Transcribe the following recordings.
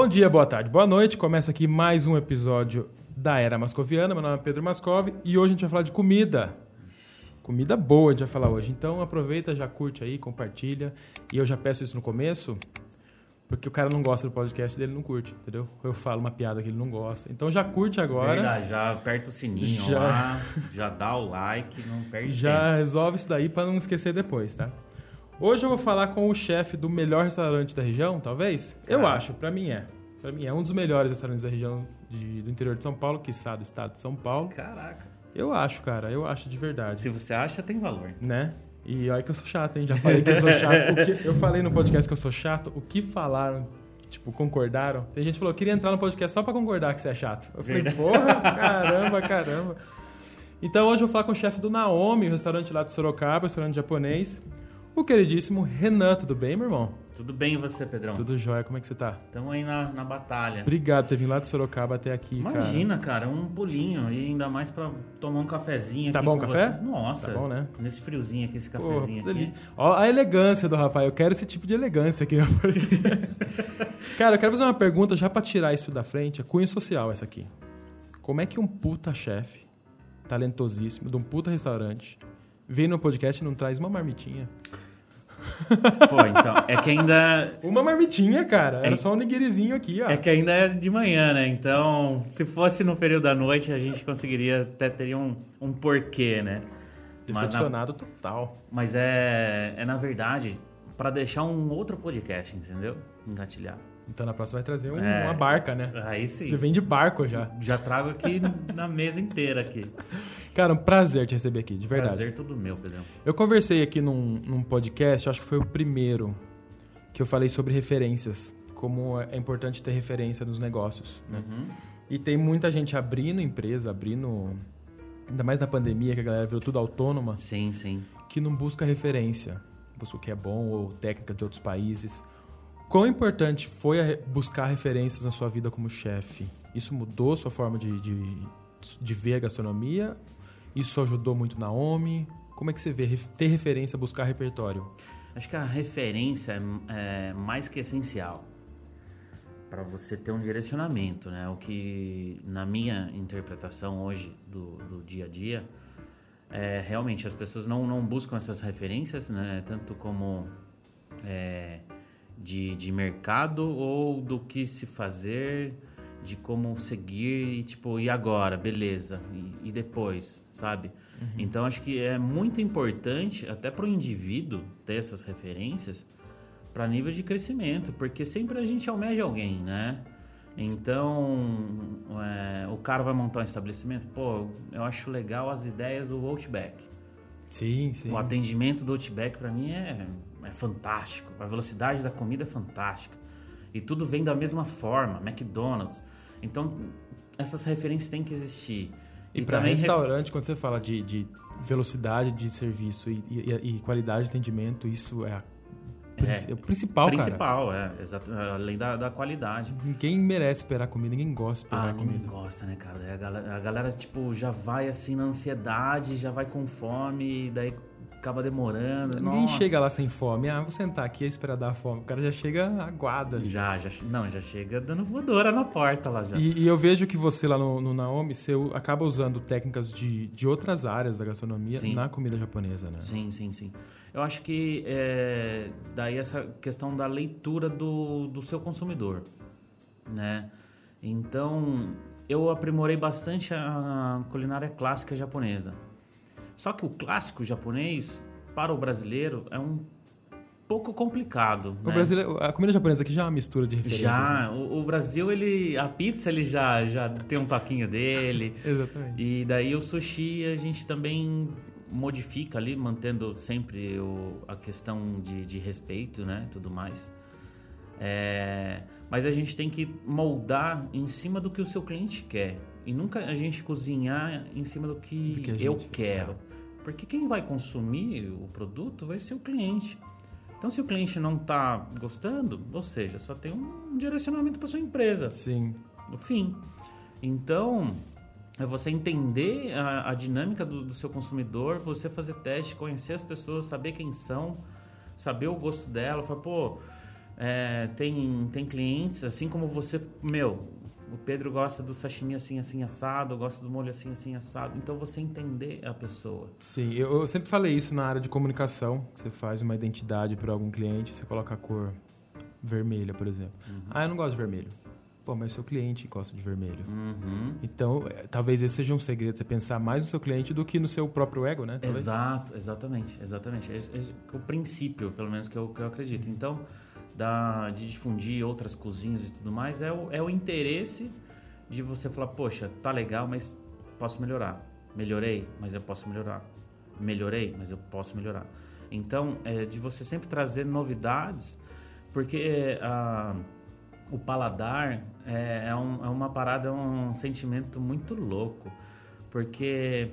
Bom dia, boa tarde, boa noite. Começa aqui mais um episódio da Era Mascoviana. Meu nome é Pedro Mascov e hoje a gente vai falar de comida. Comida boa a gente vai falar hoje. Então aproveita, já curte aí, compartilha. E eu já peço isso no começo, porque o cara não gosta do podcast dele, não curte, entendeu? Eu falo uma piada que ele não gosta. Então já curte agora. Verdade, já aperta o sininho Já. lá, já dá o like, não perde Já tempo. resolve isso daí pra não esquecer depois, tá? Hoje eu vou falar com o chefe do melhor restaurante da região, talvez? Eu acho, pra mim é. Pra mim é um dos melhores restaurantes da região de- do interior de São Paulo, quiçá do estado de São Paulo. Caraca. Eu acho, cara, eu acho de verdade. Se você acha, tem valor. Né? E olha que eu sou chato, hein? Já falei que eu sou chato. O que- eu falei no podcast que eu sou chato. O que falaram, tipo, concordaram? Tem gente que falou, eu queria entrar no podcast só pra concordar que você é chato. Eu falei, Verdade. porra, caramba, caramba. Então hoje eu vou falar com o chefe do Naomi, o restaurante lá de Sorocaba, restaurante japonês. O queridíssimo Renan, tudo bem, meu irmão? Tudo bem e você, Pedrão? Tudo jóia, como é que você tá? Estamos aí na, na batalha. Obrigado por ter vindo lá de Sorocaba até aqui, Imagina, cara. um pulinho. E ainda mais pra tomar um cafezinho Tá aqui bom o café? você. Nossa. Tá bom, né? Nesse friozinho aqui, esse Porra, cafezinho que aqui. Ó a elegância do rapaz. Eu quero esse tipo de elegância aqui. Cara, eu quero fazer uma pergunta já pra tirar isso da frente. É cunho social essa aqui. Como é que um puta chefe, talentosíssimo, de um puta restaurante, vem no podcast e não traz uma marmitinha? Pô, então, é que ainda... Uma marmitinha, cara. Era É- só um nigirizinho aqui, ó. É que ainda é de manhã, né? Então, se fosse no período da noite, a gente conseguiria até teria um, um porquê, né? Mas, na, Decepcionado total. mas é, é, na verdade, pra deixar um outro podcast, entendeu? Engatilhado. Então na próxima vai trazer um- É. uma barca, né? Aí sim. Você vem de barco já. Já trago aqui na mesa inteira aqui. Cara, um prazer te receber aqui, de verdade. Prazer tudo meu, Pedrão. Eu conversei aqui num, num podcast, acho que foi o primeiro, que eu falei sobre referências. Como é importante ter referência nos negócios. Né? Uhum. E tem muita gente abrindo empresa, abrindo. Ainda mais na pandemia, que a galera virou tudo autônoma, Sim, sim. que não busca referência. Busca o que é bom ou técnica de outros países. Quão importante foi buscar referências na sua vida como chefe? Isso mudou sua forma de, de, de ver a gastronomia? Isso ajudou muito na OMI? Como é que você vê ter referência, buscar repertório? Acho que a referência é, é mais que essencial para você ter um direcionamento, né? O que, na minha interpretação hoje do, do dia a dia, é realmente as pessoas não, não buscam essas referências, né? Tanto como é, de, de mercado ou do que se fazer, de como seguir e tipo, e agora? Beleza. E, e depois, sabe? Então acho que é muito importante, até para o indivíduo, ter essas referências para nível de crescimento, porque sempre a gente almeja alguém, né? Então, é, o cara vai montar um estabelecimento, pô, eu acho legal as ideias do Outback. Sim, sim. O atendimento do Outback para mim é, é fantástico. A velocidade da comida é fantástica. E tudo vem da mesma forma, McDonald's. Então, essas referências têm que existir. E para também ref- restaurante, quando você fala de, de velocidade de serviço e, e- e qualidade de atendimento, isso é, a É. é o principal, cara. principal, é, exato, além da, da qualidade. Ninguém merece esperar comida, ninguém gosta de esperar Ah, ninguém comida. gosta, né, cara? A galera, a galera, tipo, já vai assim na ansiedade, já vai com fome, e daí acaba demorando. Ninguém Nossa. chega lá sem fome. Ah, vou sentar aqui e esperar dar fome. O cara já chega aguada. Já, já, não, já chega dando voadora na porta lá já. E, e eu vejo que você lá no, no Naomi, você acaba usando técnicas de, de outras áreas da gastronomia Sim. na comida japonesa, né? Sim, sim, sim. Eu acho que é, daí essa questão da leitura do, do seu consumidor, né? Então, eu aprimorei bastante a culinária clássica japonesa. Só que o clássico japonês, para o brasileiro, é um pouco complicado, O né? brasileiro, a comida japonesa aqui já é uma mistura de referências. Já, né? o, o Brasil, ele, a pizza, ele já, já tem um toquinho dele. Exatamente. E daí o sushi a gente também modifica ali, mantendo sempre o, a questão de, de respeito, né? Tudo mais. É, mas a gente tem que moldar em cima do que o seu cliente quer. E nunca a gente cozinhar em cima do que, Do que eu quero. Porque quem vai consumir o produto vai ser o cliente. Então, se o cliente não está gostando, ou seja, só tem um direcionamento para sua empresa Sim. no fim. Então, é você entender a, a dinâmica do, do seu consumidor, você fazer teste, conhecer as pessoas, saber quem são, saber o gosto dela. Falar, pô, É, tem, tem clientes, assim como você, meu, o Pedro gosta do sashimi assim, assim, assado, gosta do molho assim, assim, assado. Então você entender a pessoa. Sim, eu, eu sempre falei isso na área de comunicação. Você faz uma identidade para algum cliente, você coloca a cor vermelha, por exemplo. Uhum. Ah, eu não gosto de vermelho. Pô, mas seu cliente gosta de vermelho. Uhum. Então, é, talvez esse seja um segredo, você pensar mais no seu cliente do que no seu próprio ego, né? Talvez. Exato, exatamente, exatamente. Esse, esse é o princípio, pelo menos, que eu, que eu acredito. Então, da, de difundir outras cozinhas e tudo mais, é o, é o interesse de você falar, poxa, tá legal, mas posso melhorar. Melhorei, mas eu posso melhorar. Melhorei, mas eu posso melhorar. Então, é de você sempre trazer novidades, porque a o paladar é, é, um, é, uma parada, é um sentimento muito louco. Porque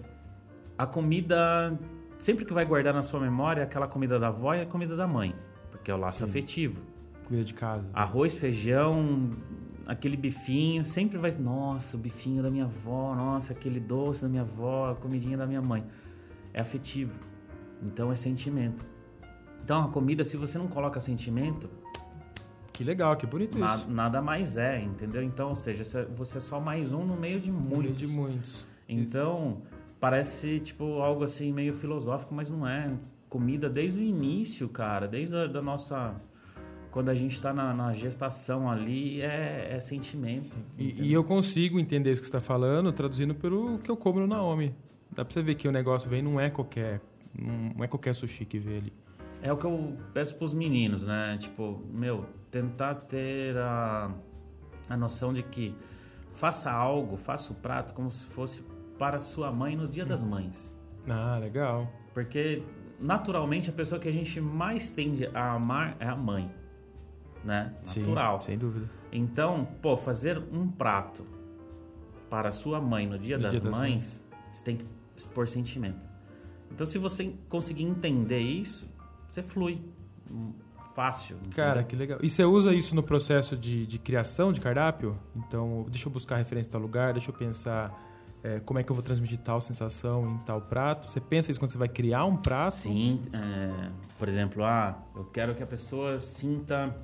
a comida, sempre que vai guardar na sua memória, aquela comida da avó e a comida da mãe. Porque é o laço Sim. afetivo. Comida de casa. Arroz, feijão, aquele bifinho, sempre vai. Nossa, o bifinho da minha avó, nossa, aquele doce da minha avó, a comidinha da minha mãe. É afetivo. Então é sentimento. Então a comida, se você não coloca sentimento, que legal, que bonito Na, isso. Nada mais é, entendeu? Então, ou seja, você é só mais um no meio de muitos. No meio de muitos. Então, parece tipo algo assim meio filosófico, mas não é. Comida desde o início, cara, desde a da nossa quando a gente está na, na, gestação ali, é, é sentimento. E, e, eu consigo entender isso que você está falando, traduzindo pelo que eu como no Naomi. Dá para você ver que o negócio vem, não é qualquer, não é qualquer sushi que vê ali. É o que eu peço pros meninos, né? Tipo, meu, tentar ter a, a noção de que faça algo, faça o prato como se fosse para sua mãe no dia das hum. mães. Ah, legal. Porque naturalmente a pessoa que a gente mais tende a amar é a mãe, né? Natural. Sim, sem dúvida. Então, pô, fazer um prato para sua mãe no dia, no das, dia das mães, mães, você tem que expor sentimento. Então, se você conseguir entender isso, você flui fácil. Cara, que legal. E você usa isso no processo de, de criação de cardápio? Então, deixa eu buscar referência em tal lugar, deixa eu pensar é, como é que eu vou transmitir tal sensação em tal prato. Você pensa isso quando você vai criar um prato? Sim. É, por exemplo, ah, eu quero que a pessoa sinta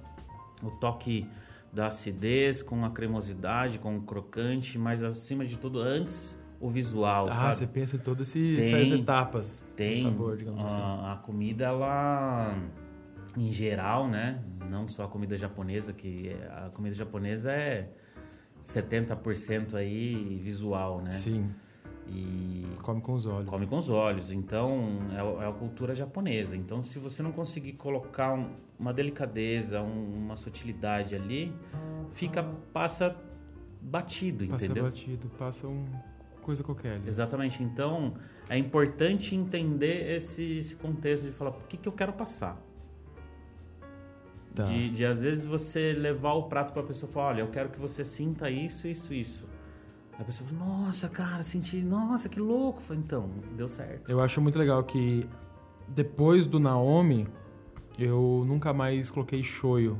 o toque da acidez com a cremosidade, com o crocante, mas acima de tudo, antes o visual, ah, sabe? você pensa em todas essas etapas tem, sabor, digamos a, assim. A comida, ela, em geral, né? Não só a comida japonesa, que é, a comida japonesa é 70% aí visual, né? Sim. E come com os olhos. Come com os olhos. Então, é, é a cultura japonesa. Então, se você não conseguir colocar um, uma delicadeza, um, uma sutilidade ali, fica passa batido, passa entendeu? Passa batido, passa um coisa qualquer ali. Exatamente. Então, é importante entender esse, esse contexto de falar o que, que eu quero passar. Tá. De, de, às vezes, você levar o prato para a pessoa e falar: olha, eu quero que você sinta isso, isso, isso. A pessoa fala: nossa, cara, senti, nossa, que louco. Falei, então, deu certo. Eu acho muito legal que depois do Naomi, eu nunca mais coloquei shoyu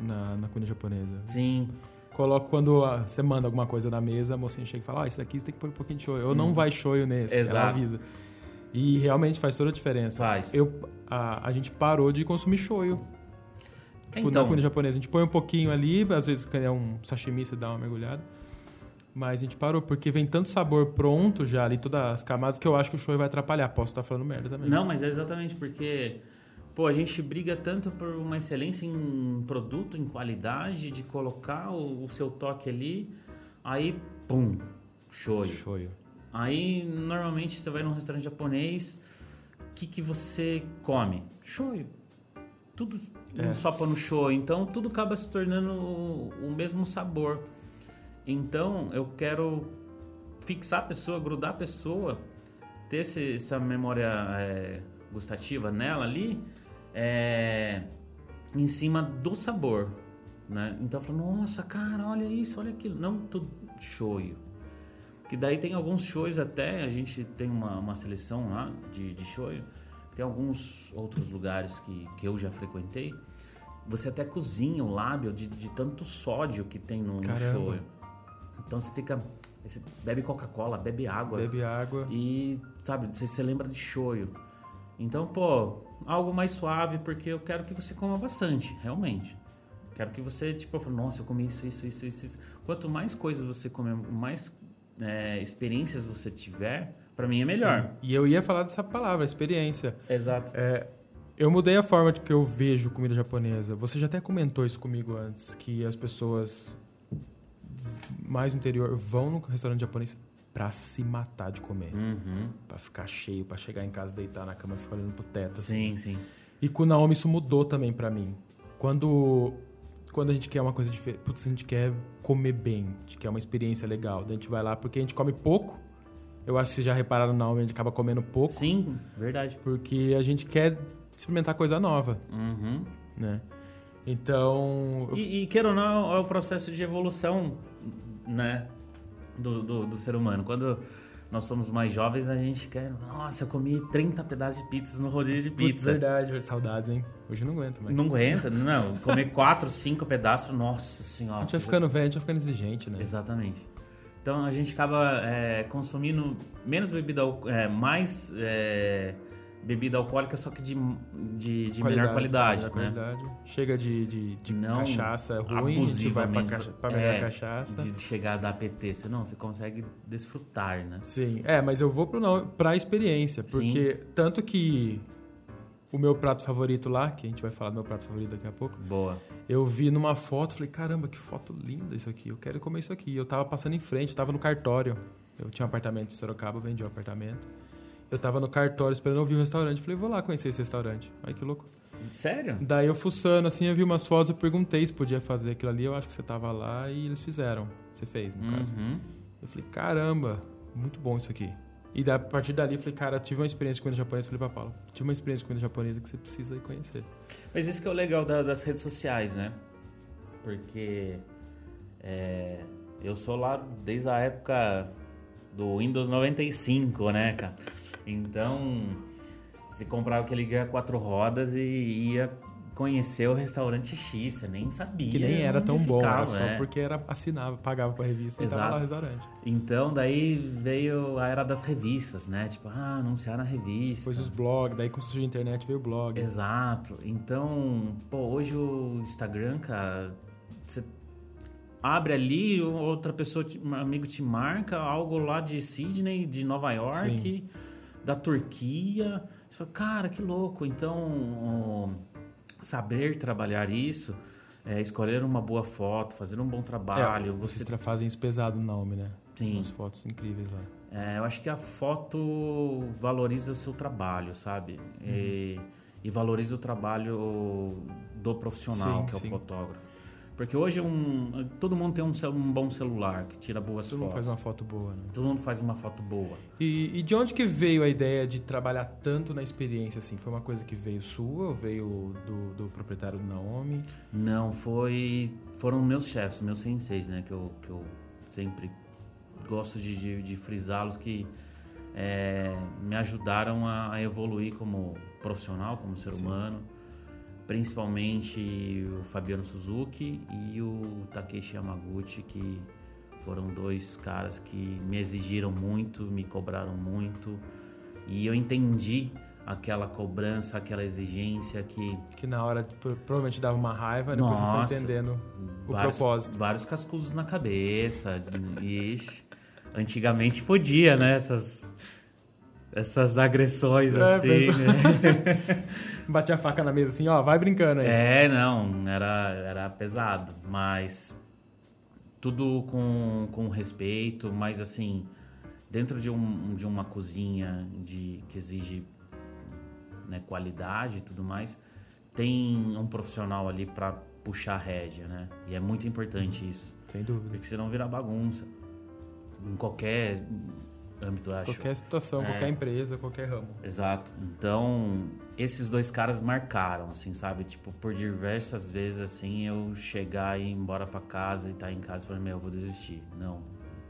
na, na comida japonesa. Sim coloco quando você manda alguma coisa na mesa, a mocinha chega e fala: ah, isso aqui você tem que pôr um pouquinho de shoyu. Ou não uhum. vai shoyu nesse. Exato. Ela avisa. E realmente faz toda a diferença. Faz. Eu, a, a gente parou de consumir shoyu. Tipo, então, na comida japonesa. A gente põe um pouquinho ali, às vezes quando é um sashimi, você dá uma mergulhada. Mas a gente parou, porque vem tanto sabor pronto já ali, todas as camadas, que eu acho que o shoyu vai atrapalhar. Posso estar falando merda também. Não, mas é exatamente porque Pô, a gente briga tanto por uma excelência em produto, em qualidade, de colocar o, o seu toque ali, aí, pum, shoyu. Shoyu. Aí, normalmente, você vai num restaurante japonês, o que, que você come? Shoyu. Tudo é. sopa no shoyu. Então, tudo acaba se tornando o, o mesmo sabor. Então, eu quero fixar a pessoa, grudar a pessoa, ter esse, essa memória é, gustativa nela ali, é, em cima do sabor. Né? Então eu falo, nossa, cara, olha isso, olha aquilo. Não tudo shoyu. Que daí tem alguns shows até, a gente tem uma, uma seleção lá de, de shoyu. Tem alguns outros lugares que, que eu já frequentei. Você até cozinha o lábio de, de tanto sódio que tem no, no shoyu. Então você fica. Você bebe Coca-Cola, bebe água. Bebe água. E, sabe, você, você lembra de shoyu. Então, pô, algo mais suave, porque eu quero que você coma bastante, realmente. Quero que você, tipo, nossa, eu comi isso, isso, isso, isso. isso." Quanto mais coisas você comer, mais é, experiências você tiver, pra mim é melhor. Sim. E eu ia falar dessa palavra, experiência. Exato. É, eu mudei a forma de que eu vejo comida japonesa. Você já até comentou isso comigo antes, que as pessoas mais no interior vão no restaurante japonês pra se matar de comer. Uhum. Pra ficar cheio, pra chegar em casa, deitar na cama e ficar olhando pro teto. assim. Sim, sim. E com o Naomi isso mudou também pra mim. Quando quando a gente quer uma coisa diferente, putz, a gente quer comer bem, a gente quer uma experiência legal, a gente vai lá porque a gente come pouco. Eu acho que vocês já repararam no Naomi, a gente acaba comendo pouco, Sim, verdade. porque a gente quer experimentar coisa nova, Uhum. né? Então, E, e queira ou não, é o processo de evolução, né? Do, do, do ser humano. Quando nós somos mais jovens, a gente quer. Nossa, eu comi 30 pedaços de pizzas no rodízio de putz, pizza. verdade, saudades, hein? Hoje eu não aguento mais. Não aguenta, não. Comer 4, 5 pedaços, nossa A senhora. gente vai ficando velho, a gente vai ficando exigente, né? Exatamente. Então a gente acaba é, consumindo menos bebida, é, mais é, bebida alcoólica, só que de, de, de melhor qualidade, melhor né? qualidade. Chega de, de, de Não cachaça ruim, a vai pra, abusivamente. cacha- pra melhor É, cachaça. De chegar a dar PT, você não, você consegue desfrutar, né? Sim, é, mas eu vou pro não, pra experiência, porque tanto que o meu prato favorito lá, que a gente vai falar do meu prato favorito daqui a pouco, Boa. eu vi numa foto, falei, caramba, que foto linda isso aqui, eu quero comer isso aqui. Eu tava passando em frente, eu tava no cartório. Eu tinha um apartamento em Sorocaba, vendi o apartamento. Eu tava no cartório esperando ouvir o restaurante, falei, vou lá conhecer esse restaurante. Ai, que louco. Sério? Daí eu fuçando, assim, eu vi umas fotos, eu perguntei se podia fazer aquilo ali, eu acho que você tava lá e eles fizeram. Você fez, no caso. Uhum. Eu falei, caramba, muito bom isso aqui. E da- a partir dali eu falei, cara, tive uma experiência com comida japonesa. Falei pra Paula, tive uma experiência com comida japonesa que você precisa conhecer. Mas isso que é o legal da- das redes sociais, né? Porque é, eu sou lá desde a época do Windows 95, né, cara? Então, você comprava aquele guia quatro rodas e ia conhecer o restaurante X, você nem sabia. Que nem era tão bom, era só é. porque era assinava, pagava pra revista e tava lá Exato. no restaurante. Então, daí veio a era das revistas, né? Tipo, ah, anunciar na revista. Depois os blogs, daí quando surgiu a internet veio o blog. Exato. Então, pô, hoje o Instagram, cara, você abre ali, outra pessoa, um amigo te marca algo lá de Sydney, de Nova York, da Turquia. Você fala, cara, que louco. Então, saber trabalhar isso, é, escolher uma boa foto, fazer um bom trabalho, É, você vocês fazem isso pesado no nome, né? Sim. Umas fotos incríveis lá. É, eu acho que a foto valoriza o seu trabalho, sabe? E, e valoriza o trabalho do profissional, Sim, que é o sim. fotógrafo. Porque hoje um, todo mundo tem um, um bom celular que tira boas Todo mundo fotos. faz uma foto boa, né? Todo mundo faz uma foto boa. E, e de onde que veio a ideia de trabalhar tanto na experiência, assim? Foi uma coisa que veio sua ou veio do, do proprietário do Naomi? Não, foi. Foram meus chefes, meus senseis, né? Que eu, que eu sempre gosto de, de, de frisá-los que é, me ajudaram a, a evoluir como profissional, como ser humano. Principalmente o Fabiano Suzuki e o Takeshi Yamaguchi, que foram dois caras que me exigiram muito, me cobraram muito. E eu entendi aquela cobrança, aquela exigência que Que na hora pro- provavelmente dava uma raiva, depois você Nossa. foi entendendo o vários, propósito. vários cascudos na cabeça. Ixi, antigamente podia, né? Essas, essas agressões É, assim. né? Batia a faca na mesa assim, ó, vai brincando aí. É, não, era, era pesado, mas tudo com, com respeito, mas assim, dentro de, um, de uma cozinha de, que exige né, qualidade e tudo mais, tem um profissional ali para puxar a rédea, né? E é muito importante isso, Sem dúvida. porque senão vira bagunça. Em qualquer âmbito, acho. Qualquer situação, É. qualquer empresa, qualquer ramo. Exato. Então, esses dois caras marcaram, assim, sabe? Tipo, por diversas vezes, assim, eu chegar e ir embora pra casa e estar em casa e falar, meu, eu vou desistir. Não,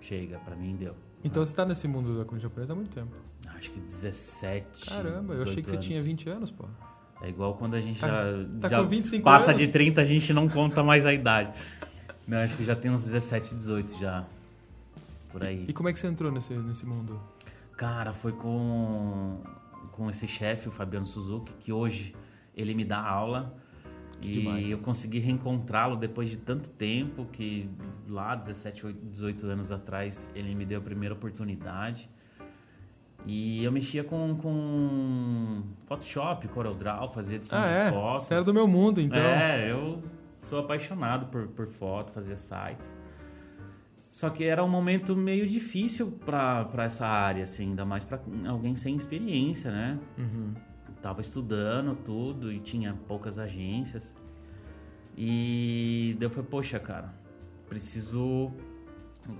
chega, pra mim deu. Então você tá nesse mundo da comida japonesa há muito tempo. Acho que 17. Caramba, eu achei que você 18 tinha anos. 20 anos, pô. É igual quando a gente Tá- já, tá já com 25 passa anos? de 30, a gente não conta mais a idade. Não, acho que já tem uns 17, 18 já. Por aí. E como é que você entrou nesse, nesse mundo? Cara, foi com, com esse chefe, o Fabiano Suzuki, que hoje ele me dá aula. Que e demais. eu consegui reencontrá-lo depois de tanto tempo que lá 17, 18 anos atrás ele me deu a primeira oportunidade. E eu mexia com, com Photoshop, CorelDRAW, fazia edição Ah, de é? fotos. Você era do meu mundo, então. É, eu sou apaixonado por, por foto, fazia sites. Só que era um momento meio difícil para essa área, assim, ainda mais para alguém sem experiência, né? Uhum. Tava estudando tudo e tinha poucas agências. E daí eu falei, poxa, cara, preciso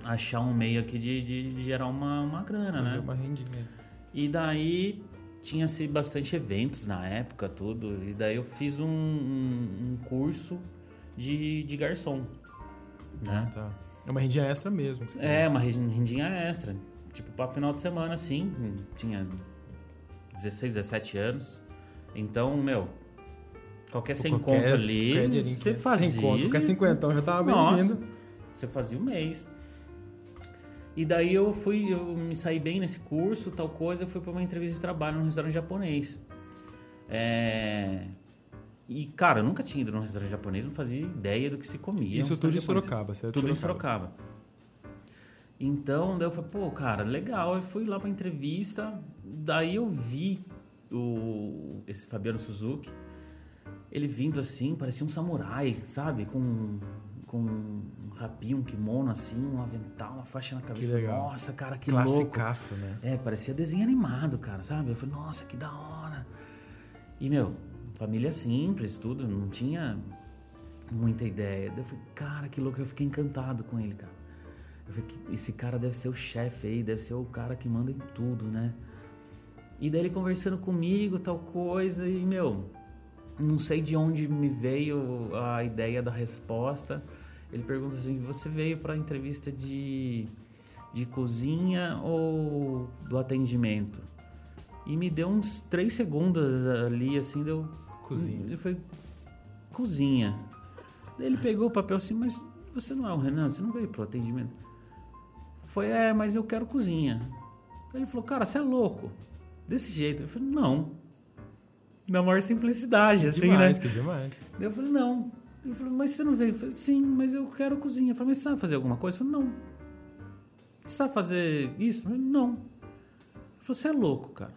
achar um meio aqui de, de, de gerar uma, uma grana, Fazer né? uma rendinha. E daí tinha-se bastante eventos na época, tudo. E daí eu fiz um, um, um curso de, de garçom. Né? Tá. É uma rendinha extra mesmo. É, uma rendi- rendinha extra. Tipo, para final de semana, assim. Tinha 16, 17 anos. Então, meu, qualquer sem conto ali, você fazia. Sem conto, qualquer cinquentão já tava bem-vindo. você fazia o mês. E daí eu fui, eu me saí bem nesse curso, tal coisa, eu fui para uma entrevista de trabalho num restaurante japonês. É... E, cara, eu nunca tinha ido num restaurante japonês, não fazia ideia do que se comia. Isso um tudo em. Sorocaba, certo? Tudo em Sorocaba. Então, daí eu falei, pô, cara, legal. Eu fui lá pra entrevista, daí eu vi o, esse Fabiano Suzuki, ele vindo assim, parecia um samurai, sabe? Com, com um rapinho, um kimono assim, um avental, uma faixa na cabeça. legal. Nossa, cara, que louco. Classicaço, né? É, parecia desenho animado, cara, sabe? Eu falei, nossa, que da hora. E, meu, família simples, tudo, não tinha muita ideia. Daí eu falei, cara, que louco, eu fiquei encantado com ele, cara. Eu falei, "Que- esse cara deve ser o chefe aí, deve ser o cara que manda em tudo, né? E daí ele conversando comigo, tal coisa, e, meu, não sei de onde me veio a ideia da resposta. Ele pergunta assim: você veio para entrevista de, de cozinha ou do atendimento? E me deu uns três segundos ali, assim, deu. Cozinha. Ele foi cozinha. Daí ele pegou o papel assim, mas você não é o Renan, você não veio pro atendimento. Foi, é, mas eu quero cozinha. Daí ele falou, cara, você é louco. Desse jeito. Eu falei, não. Na maior simplicidade, assim, demais, né? que demais. Daí eu falei, não. Ele falou, mas você não veio? Eu falei, sim, mas eu quero cozinha. Eu falei, mas você sabe fazer alguma coisa? Eu falei, não. Você sabe fazer isso? Eu falei, não. Ele falou, você é louco, cara.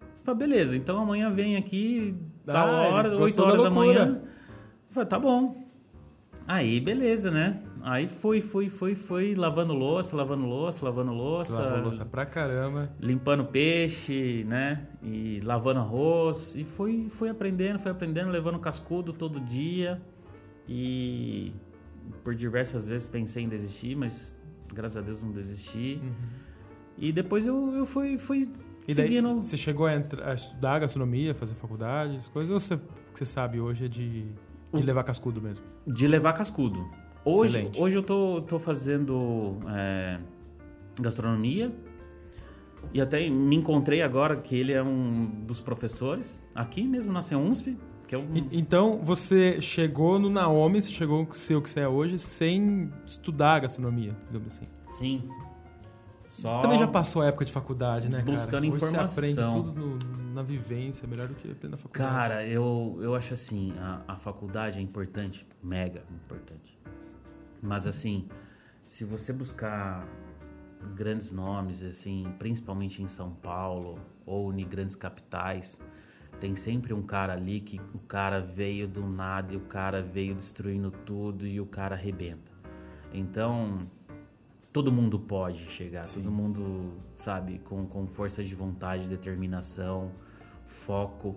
Eu falei, beleza, então amanhã vem aqui, tal Ah, hora, gostou 8 da horas da, loucura. manhã. Eu falei, tá bom. Aí, beleza, né? Aí fui, fui, fui, fui, lavando louça, lavando louça, lavando louça. Lavou louça pra caramba. limpando peixe, né? E lavando arroz. E fui, fui aprendendo, fui aprendendo, levando cascudo todo dia. E por diversas vezes pensei em desistir, mas graças a Deus não desisti. E depois eu, eu fui, fui Uhum. E daí, seguindo. você chegou a, entra- a estudar gastronomia, fazer faculdade, as coisas, ou você, o que você sabe hoje é de, de levar cascudo mesmo? De levar cascudo. Hoje, Excelente. hoje eu tô, tô fazendo é, gastronomia. E até me encontrei agora que ele é um dos professores, aqui mesmo na CEUNSP, que é um, então, você chegou no Naomi, você chegou a ser o que você é hoje, sem estudar gastronomia, digamos assim. Sim. Só Também já passou a época de faculdade, né, cara? Buscando Hoje informação. Você aprende tudo no- na vivência, melhor do que aprender na faculdade. Cara, eu, eu acho assim, a, a faculdade é importante, mega importante. Mas assim, se você buscar grandes nomes, assim, principalmente em São Paulo ou em grandes capitais, tem sempre um cara ali que o cara veio do nada e o cara veio destruindo tudo e o cara arrebenta. Então, todo mundo pode chegar, Sim. todo mundo, sabe, com, com força de vontade, determinação, foco,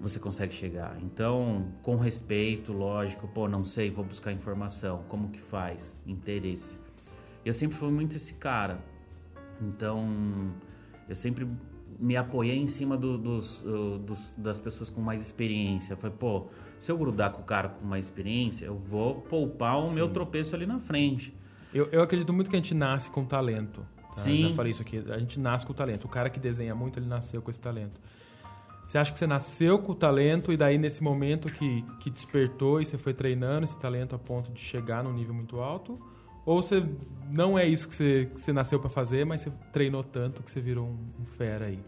você consegue chegar. Então, com respeito, lógico, pô, não sei, vou buscar informação, como que faz, interesse. Eu sempre fui muito esse cara. Então, eu sempre me apoiei em cima do- dos, dos- das pessoas com mais experiência. Eu falei, pô, se eu grudar com o cara com mais experiência, eu vou poupar o meu tropeço ali na frente. Eu, eu acredito muito que a gente nasce com talento. tá? Sim. Eu já falei isso aqui. A gente nasce com talento. O cara que desenha muito, ele nasceu com esse talento. Você acha que você nasceu com o talento e daí nesse momento que, que despertou e você foi treinando esse talento a ponto de chegar num nível muito alto? Ou você não é isso que você, que você nasceu pra fazer, mas você treinou tanto que você virou um, um fera aí?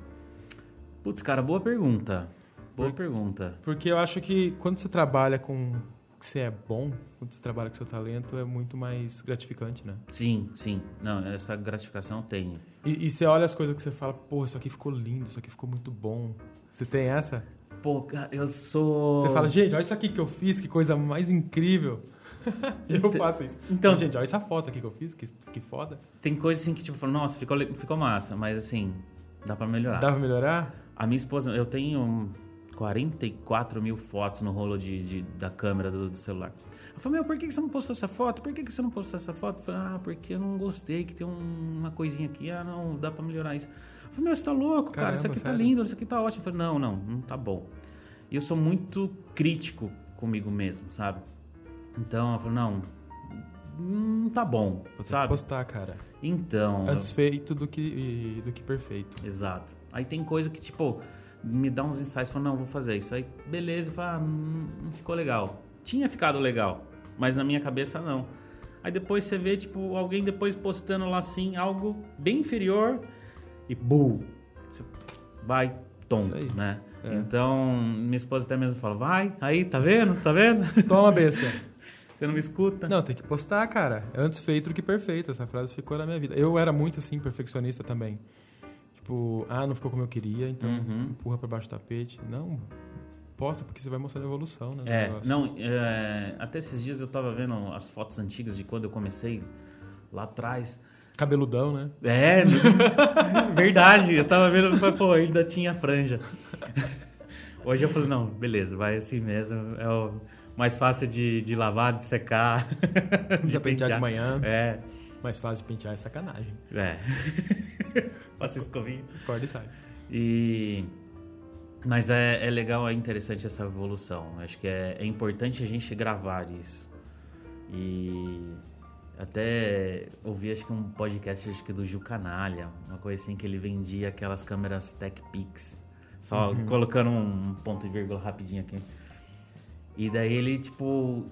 Putz, cara, boa pergunta. Boa pergunta. Porque eu acho que quando você trabalha com que você é bom, quando você trabalha com seu talento, é muito mais gratificante, né? Sim, sim. Não, essa gratificação eu tenho. E, e você olha as coisas que você fala, pô, isso aqui ficou lindo, isso aqui ficou muito bom. Você tem essa? Pô, eu sou. Você fala, gente, olha isso aqui que eu fiz, que coisa mais incrível. eu Então- faço isso. então- gente, olha essa foto aqui que eu fiz, que, que foda. Tem coisa assim que, tipo, nossa, ficou, ficou massa, mas assim, dá pra melhorar. Dá pra melhorar? A minha esposa, eu tenho 44 mil fotos no rolo de, de- da câmera do, do celular. Eu falei, meu, por que você não postou essa foto? Por que você não postou essa foto? Eu falei, ah, porque eu não gostei, que tem um- uma coisinha aqui, ah, não, dá pra melhorar isso. Eu falei, meu, você tá louco, cara, isso Caramba, aqui tá sério? lindo, isso aqui tá ótimo. Eu falei, não, não, não tá bom. E eu sou muito crítico comigo mesmo, sabe? Então, eu falei, não, não tá bom, Vou sabe? postar, cara. Então, eu- Antes feito do que, do que perfeito. Exato. Aí tem coisa que, tipo, me dá uns insights, fala, não, vou fazer isso. Aí, beleza, eu falo, ah, não, ficou legal. Tinha ficado legal, mas na minha cabeça não. Aí depois você vê, tipo, alguém depois postando lá assim, algo bem inferior e bull. Você vai tonto, né? É. Então, minha esposa até mesmo fala, vai, aí, tá vendo? Tá vendo? Toma, besta. Você não me escuta? Não, tem que postar, cara. Antes feito do que perfeito. Essa frase ficou na minha vida. Eu era muito, assim, perfeccionista também. Tipo, ah, não ficou como eu queria, então Uhum. empurra pra baixo do tapete. Não, posta, porque você vai mostrando a evolução, né? É, não, é, até esses dias eu tava vendo as fotos antigas de quando eu comecei lá atrás. Cabeludão, né? É, verdade. Eu tava vendo, pô, ainda tinha franja. Hoje eu falei, não, beleza, vai assim mesmo. É o mais fácil de, de lavar, de secar, de pentear de manhã. É, Mais fácil de pentear é sacanagem. é. Passa escovinha. Acorda e sai. E... Mas é, é legal, é interessante essa evolução. Acho que é, é importante a gente gravar isso. E até ouvi acho que um podcast acho que do Gil Canalha, uma coisa assim que ele vendia aquelas câmeras Tech Pix. Só colocando um ponto e vírgula rapidinho aqui. E daí ele, tipo,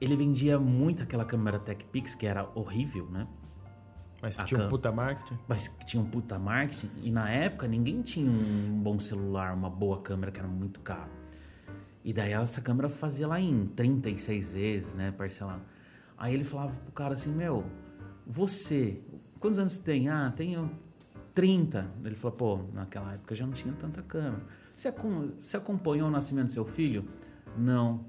ele vendia muito aquela câmera Tech Pix, que era horrível, né? Mas tinha um puta marketing. mas que tinha um puta marketing. E na época ninguém tinha um bom celular, uma boa câmera, que era muito caro. E daí essa câmera fazia lá em 36 vezes, né, parcelado. Aí ele falava pro cara assim, meu, você, quantos anos você tem? Ah, tenho 30. Ele falou, pô, naquela época já não tinha tanta câmera. Você, você acompanhou o nascimento do seu filho? Não.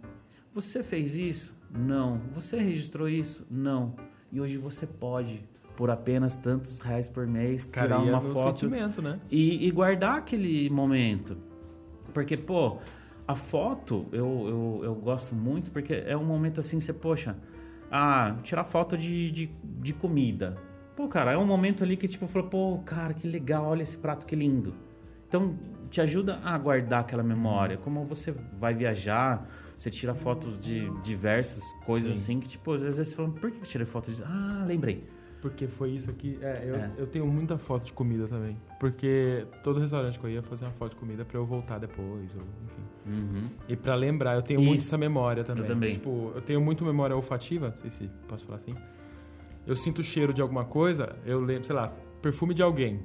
Você fez isso? Não. Você registrou isso? Não. E hoje você pode, por apenas tantos reais por mês, Cara, tirar ia uma foto né? e, e guardar aquele momento. Porque, pô, a foto eu, eu, eu gosto muito porque é um momento assim, você, poxa, ah, tirar foto de, de, de comida. Pô, cara, é um momento ali que tipo, falou, pô, cara, que legal, olha esse prato que lindo. Então, te ajuda a guardar aquela memória. Como você vai viajar, você tira fotos de diversas coisas Sim. assim, que tipo, às vezes você fala, por que eu tirei foto de. Ah, lembrei. Porque foi isso aqui. É, eu, É. eu tenho muita foto de comida também. Porque todo restaurante que eu ia fazer uma foto de comida pra eu voltar depois, ou enfim. Uhum. E pra lembrar, eu tenho muito Isso. essa memória também. Eu também. Tipo, eu tenho muito memória olfativa, não sei se posso falar assim. Eu sinto o cheiro de alguma coisa, eu lembro, sei lá, perfume de alguém.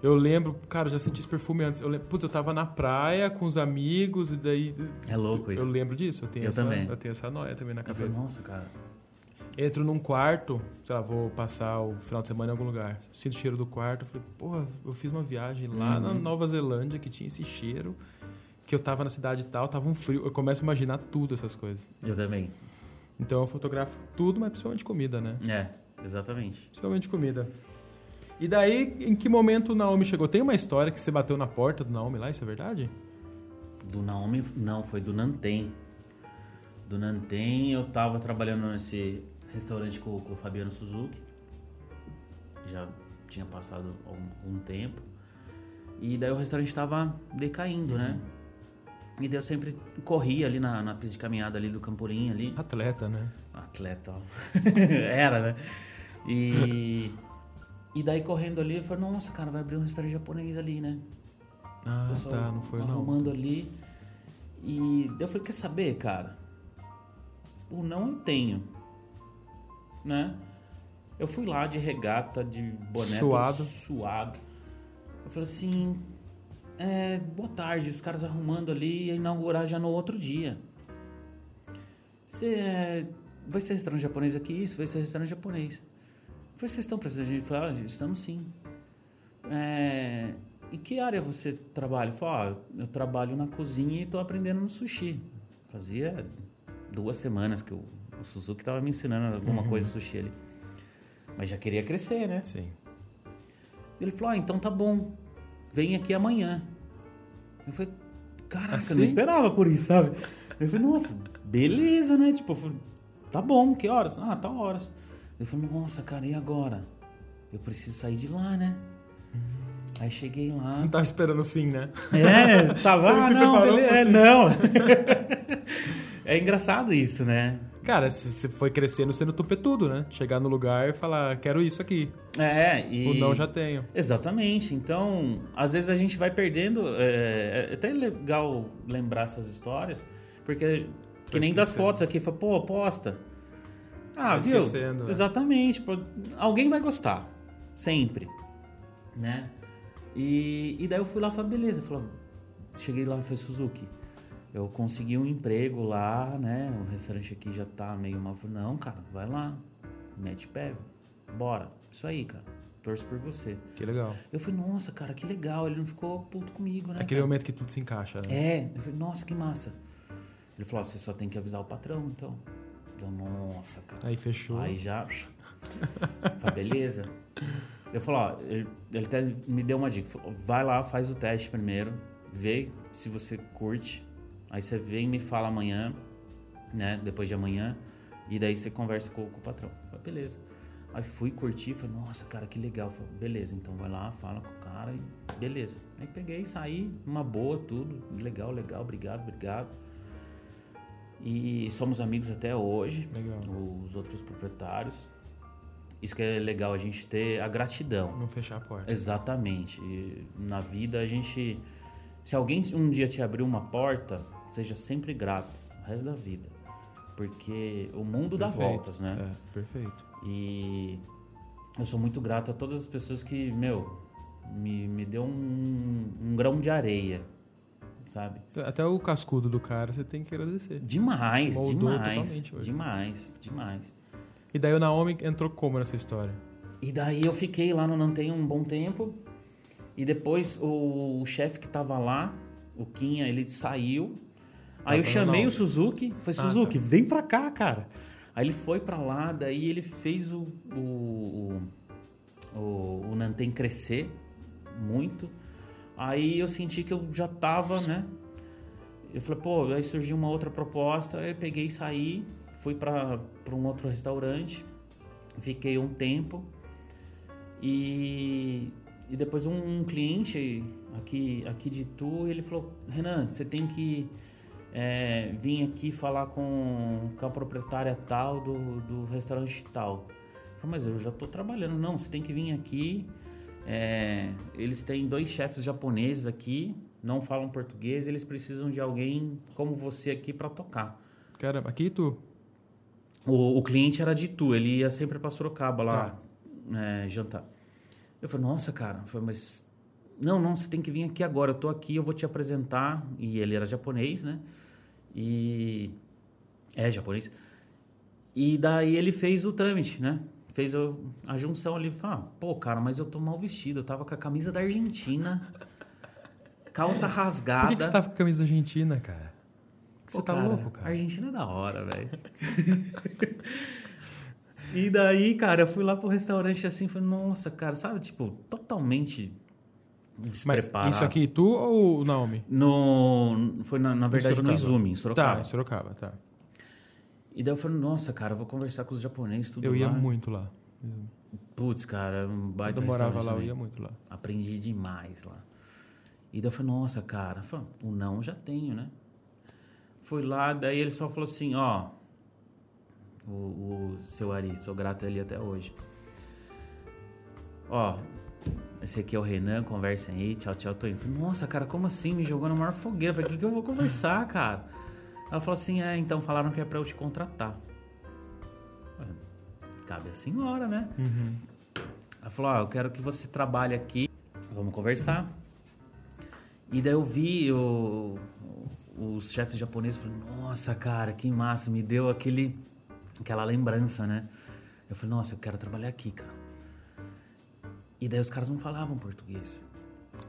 Eu lembro, cara, eu já senti esse perfume antes. Eu lembro, putz, eu tava na praia com os amigos e daí. É louco isso. Eu lembro disso, eu tenho, Eu essa, também. eu tenho essa noia também na Eu falei, cabeça. nossa, cara. Entro num quarto, sei lá, vou passar o final de semana em algum lugar. Sinto o cheiro do quarto, falei, porra, eu fiz uma viagem lá na Uhum. Nova Zelândia que tinha esse cheiro, que eu tava na cidade e tal, tava um frio. Eu começo a imaginar tudo essas coisas. Eu também. Então eu fotografo tudo, mas principalmente comida, né? É, exatamente. Principalmente comida. E daí, em que momento o Naomi chegou? Tem uma história que você bateu na porta do Naomi lá, isso é verdade? Do Naomi, não, foi do Nanten. Do Nanten, eu tava trabalhando nesse restaurante com, com o Fabiano Suzuki. Já tinha passado algum, um tempo. E daí o restaurante tava decaindo, né? E daí eu sempre corria ali na, na pista de caminhada ali do Camporim ali. Atleta, né? Atleta, ó. Era, né? E, e daí correndo ali, eu falei, nossa, cara, vai abrir um restaurante japonês ali, né? Ah, tá, não foi não. arrumando ali. E daí eu falei, quer saber, cara? O não eu tenho. Né? Eu fui lá de regata, de boné Suado. suado. Eu falei assim, é, boa tarde, os caras arrumando ali, ia inaugurar já no outro dia. Você é, vai ser restaurante japonês aqui? Isso, vai ser restaurante japonês. Eu falei, vocês estão precisando de... Falei, ah, estamos sim. É, em que área você trabalha? Eu falei, ah, eu trabalho na cozinha e estou aprendendo no sushi. Fazia duas semanas que o, o Suzuki estava me ensinando alguma Uhum. coisa de sushi ali. Mas já queria crescer, né? Sim. Ele falou, ah, então tá bom. Vem aqui amanhã. Eu falei, caraca, Assim? não esperava por isso, sabe? Eu falei, nossa, beleza, né? Tipo, falei, tá bom, que horas? Ah, tá horas. Eu falei, nossa, cara, e agora? Eu preciso sair de lá, né? Aí cheguei lá. Não tava esperando sim, né? É? Você Ah, não, beleza. É, não. é engraçado isso, né? Cara, você foi crescendo sendo tupetudo, né? Chegar no lugar e falar, quero isso aqui. É, e... O não já tenho. Exatamente. Então, às vezes a gente vai perdendo. É, é até legal lembrar essas histórias, porque que nem das fotos aqui, fala, pô, posta. Ah, Vai viu? esquecendo, né? Exatamente. pô, alguém vai gostar. Sempre. Né? E, e daí eu fui lá e falei, beleza. Falei, cheguei lá e falei, Suzuki, eu consegui um emprego lá, né? O restaurante aqui já tá meio mal. Não, cara, vai lá. Mete pé. Bora. Isso aí, cara. Torço por você. Que legal. Eu falei, nossa, cara, que legal. Ele não ficou puto comigo, né? Aquele cara? momento que tudo se encaixa, né? É. Eu falei, nossa, que massa. Ele falou, você só tem que avisar o patrão, então. Eu, nossa, cara. Aí fechou. Aí já. Falei, beleza. Eu falei, ó, ele, ele até me deu uma dica. Falou, vai lá, faz o teste primeiro, vê se você curte. Aí você vem e me fala amanhã, né? Depois de amanhã. E daí você conversa com, com o patrão. Falei, beleza. Aí fui curtir, falei, nossa, cara, que legal. Falei, beleza, então vai lá, fala com o cara e beleza. Aí peguei, saí, uma boa, tudo. Legal, legal, obrigado, obrigado. E somos amigos até hoje Legal. os outros proprietários. Isso que é legal, a gente ter a gratidão. Não fechar a porta. Exatamente. E na vida a gente. Se alguém um dia te abrir uma porta, seja sempre grato, o resto da vida. Porque o mundo dá Perfeito. voltas, né? É, perfeito. E eu sou muito grato a todas as pessoas que, meu, me, me deu um, um grão de areia, sabe? Até o cascudo do cara você tem que agradecer. Demais, moldou demais, demais, demais. E daí o Naomi entrou como nessa história? E daí eu fiquei lá no Nantenho um bom tempo. E depois o, o chefe que tava lá, o Quinha, ele saiu. Aí eu chamei o Suzuki. Falei, Ah, Suzuki, tá. vem pra cá, cara. Aí ele foi pra lá, daí ele fez o, o, o, o, Nanten crescer muito. Aí eu senti que eu já tava, né? Eu falei, pô, aí surgiu uma outra proposta. Aí eu peguei e saí, fui pra pra um outro restaurante. Fiquei um tempo. E, e depois um, um cliente aqui, aqui de Itu, ele falou, Renan, você tem que é, vir aqui falar com, com a proprietária tal do, do restaurante tal. Eu falei, mas eu já estou trabalhando. Não, você tem que vir aqui. é, eles têm dois chefes japoneses aqui, não falam português, eles precisam de alguém como você aqui para tocar. Caramba, aqui tu. O, o cliente era de Itu, ele ia sempre para Sorocaba lá Tá. é, jantar. Eu falei, nossa, cara, eu falei, mas. Não, não, você tem que vir aqui agora. Eu tô aqui, eu vou te apresentar. E ele era japonês, né? E. É, japonês. E daí ele fez o trâmite, né? Fez o- a junção ali. Falei, ah, pô, cara, mas eu tô mal vestido. Eu tava com a camisa da Argentina, calça rasgada. Por que, que você tava com a camisa da Argentina, cara? Você Pô, tá louco, A cara? Argentina é da hora, velho. e daí, cara, eu fui lá pro restaurante assim, falei, nossa, cara, sabe, tipo, totalmente Mas despreparado. isso aqui tu ou o Naomi? No, foi, na, na verdade, no. Izumi, em Sorocaba. Tá, em Sorocaba, tá. E daí eu falei, nossa, cara, eu vou conversar com os japoneses, tudo Eu ia lá. muito lá. Putz, cara, um baita Quando eu morava lá, eu também. ia muito lá. Aprendi demais lá. E daí eu falei, nossa, cara, eu falei, o não eu já tenho, né? Fui lá, daí ele só falou assim, ó, o, o seu Ari, sou grato a ele até hoje. Ó, esse aqui é o Renan, conversem aí, tchau, tchau, tô indo. Falei, nossa, cara, como assim? Me jogou na maior fogueira. Eu Falei, o que, que eu vou conversar, cara? Ela falou assim, é, então falaram que é pra eu te contratar. Falei, Cabe a senhora, né? Ela falou: Ó, eu quero que você trabalhe aqui, vamos conversar. E daí eu vi o, os chefes japoneses, falei, nossa, cara, que massa, me deu aquele, aquela lembrança, né? Eu falei, nossa, eu quero trabalhar aqui, cara. E daí os caras não falavam português.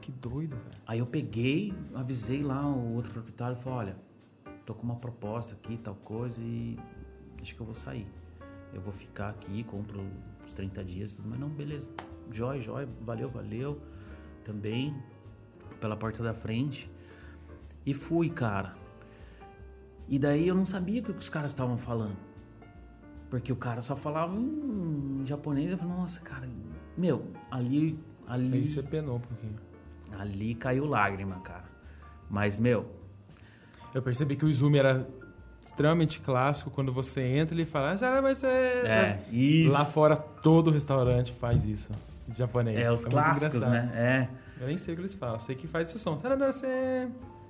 Que doido, velho. Aí eu peguei, avisei lá o outro proprietário e falei, olha, tô com uma proposta aqui, tal coisa, e acho que eu vou sair. Eu vou ficar aqui, compro os 30 dias, tudo, mas não, beleza. Jóia, jóia, valeu, valeu. Também pela porta da frente. E fui, cara. E daí eu não sabia o que os caras estavam falando. Porque o cara só falava em japonês. Eu falei, nossa, cara, meu, ali. ali Aí você penou um pouquinho. Ali caiu lágrima, cara. Mas, meu, Eu percebi que o Izumi era extremamente clássico. Quando você entra, ele fala, ah, vai ser... é, isso. Lá fora, todo restaurante faz isso. Japonês. é, os muito clássicos, né? É. Eu nem sei o que eles falam. Sei que faz esse som.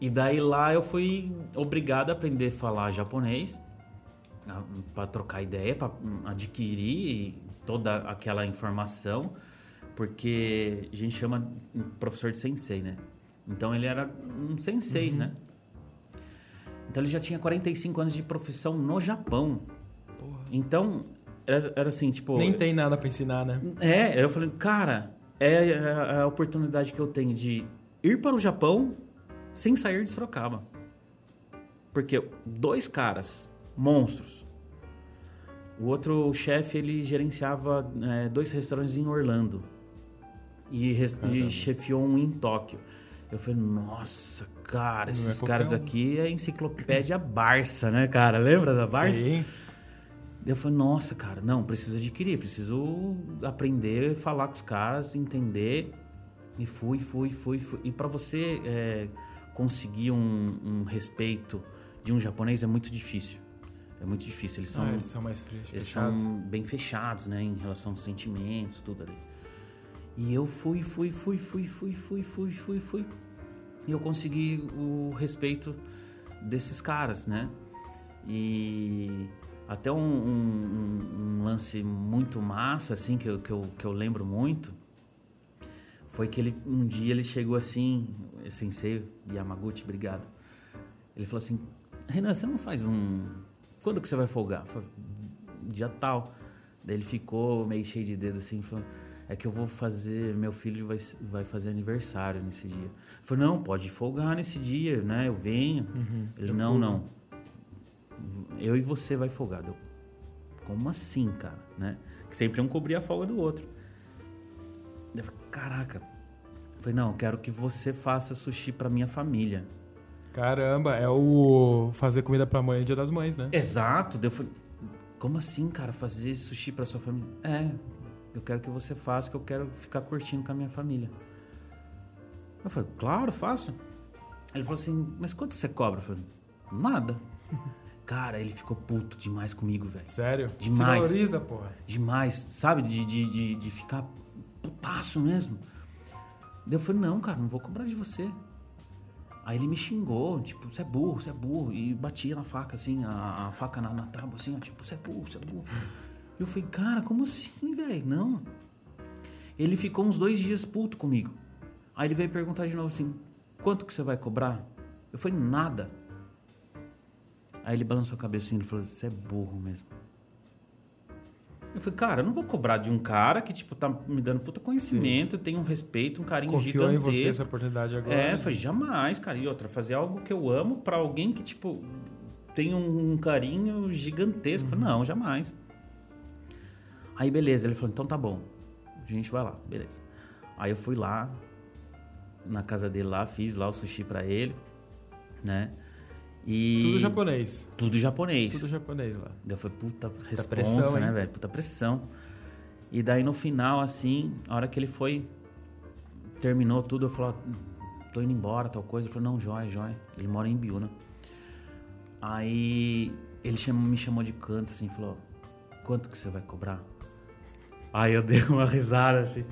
E daí lá eu fui obrigado a aprender a falar japonês para trocar ideia, para adquirir toda aquela informação, porque a gente chama professor de sensei, né? Então ele era um sensei, né? Então ele já tinha 45 anos de profissão no Japão. Então era, era assim, tipo, Nem tem nada pra ensinar, né? é, eu falei, cara, é a, a oportunidade que eu tenho de ir para o Japão sem sair de Sorocaba. Porque dois caras, monstros. O outro chefe, ele gerenciava é, dois restaurantes em Orlando. E, e chefiou um em Tóquio. Eu falei, nossa, cara, é esses qualquer caras um. aqui é enciclopédia Barça, né, cara? Lembra da Barça? Sim. Eu falei, nossa, cara, não, preciso adquirir, preciso aprender, falar com os caras, entender. E fui, fui, fui, fui. E para você é, conseguir um, um respeito de um japonês é muito difícil. É muito difícil. Eles são, Ah, eles são mais eles fechados. são bem fechados, né, em relação aos sentimentos, tudo ali. E eu fui, fui, fui, fui, fui, fui, fui, fui, fui. E eu consegui o respeito desses caras, né? E até um, um- um lance muito massa, assim, que eu, que, eu, que eu lembro muito, foi que ele, um dia ele chegou assim, sensei Yamaguchi, obrigado. Ele falou assim, Renan, você não faz um... Quando que você vai folgar? Falei, dia tal. Daí ele ficou meio cheio de dedo assim, falou, é que eu vou fazer, meu filho vai, vai fazer aniversário nesse dia. Eu falei, não, pode folgar nesse dia, né? Eu venho. Uhum. Ele, não, não. Eu e você vai folgar. Eu, como assim, cara? Né? Que sempre um cobria a folga do outro. Eu falei, caraca. Eu falei, não, eu quero que você faça sushi pra minha família. Caramba, é o fazer comida pra mãe no dia das mães, né? Exato. Eu falei, como assim, cara, fazer sushi pra sua família? É, eu quero que você faça, que eu quero ficar curtindo com a minha família. Eu falei, claro, faço. Ele falou assim, mas quanto você cobra? Eu falei, nada. Cara, ele ficou puto demais comigo, velho. Sério? Demais. Se valoriza, porra. Demais, sabe? De, de, de, de ficar putaço mesmo. Daí eu falei, não, cara, não vou cobrar de você. Aí ele me xingou, tipo, você é burro, você é burro. E batia na faca, assim, a, a faca na, na tábua, assim, ó, tipo, você é burro, você é burro. E eu falei, cara, como assim, velho? Não. Ele ficou uns dois dias puto comigo. Aí ele veio perguntar de novo assim, quanto que você vai cobrar? Eu falei, nada. Aí ele balançou a cabeça e falou, você é burro mesmo. Eu falei, cara, eu não vou cobrar de um cara que, tipo, tá me dando puta conhecimento, tem um respeito, um carinho Confiou em gigantesco. você essa oportunidade agora. É, eu falei, jamais, cara. E outra, fazer algo que eu amo pra alguém que, tipo, tem um, um carinho gigantesco. Falei, Não, jamais. Aí, beleza. Ele falou, então tá bom. A gente vai lá, beleza. Aí eu fui lá, na casa dele lá, fiz lá o sushi pra ele, né? E... Tudo japonês. Tudo japonês. Tudo japonês lá. Daí eu falei, puta responsa, pressão, né, velho? Puta pressão. E daí no final, assim, a hora que ele foi, terminou tudo, eu falei, ó, tô indo embora, tal coisa. Ele falou, não, jóia, jóia. Ele mora em Biúna. Aí ele chamou- me chamou de canto, assim, falou, quanto que você vai cobrar? Aí eu dei uma risada, assim.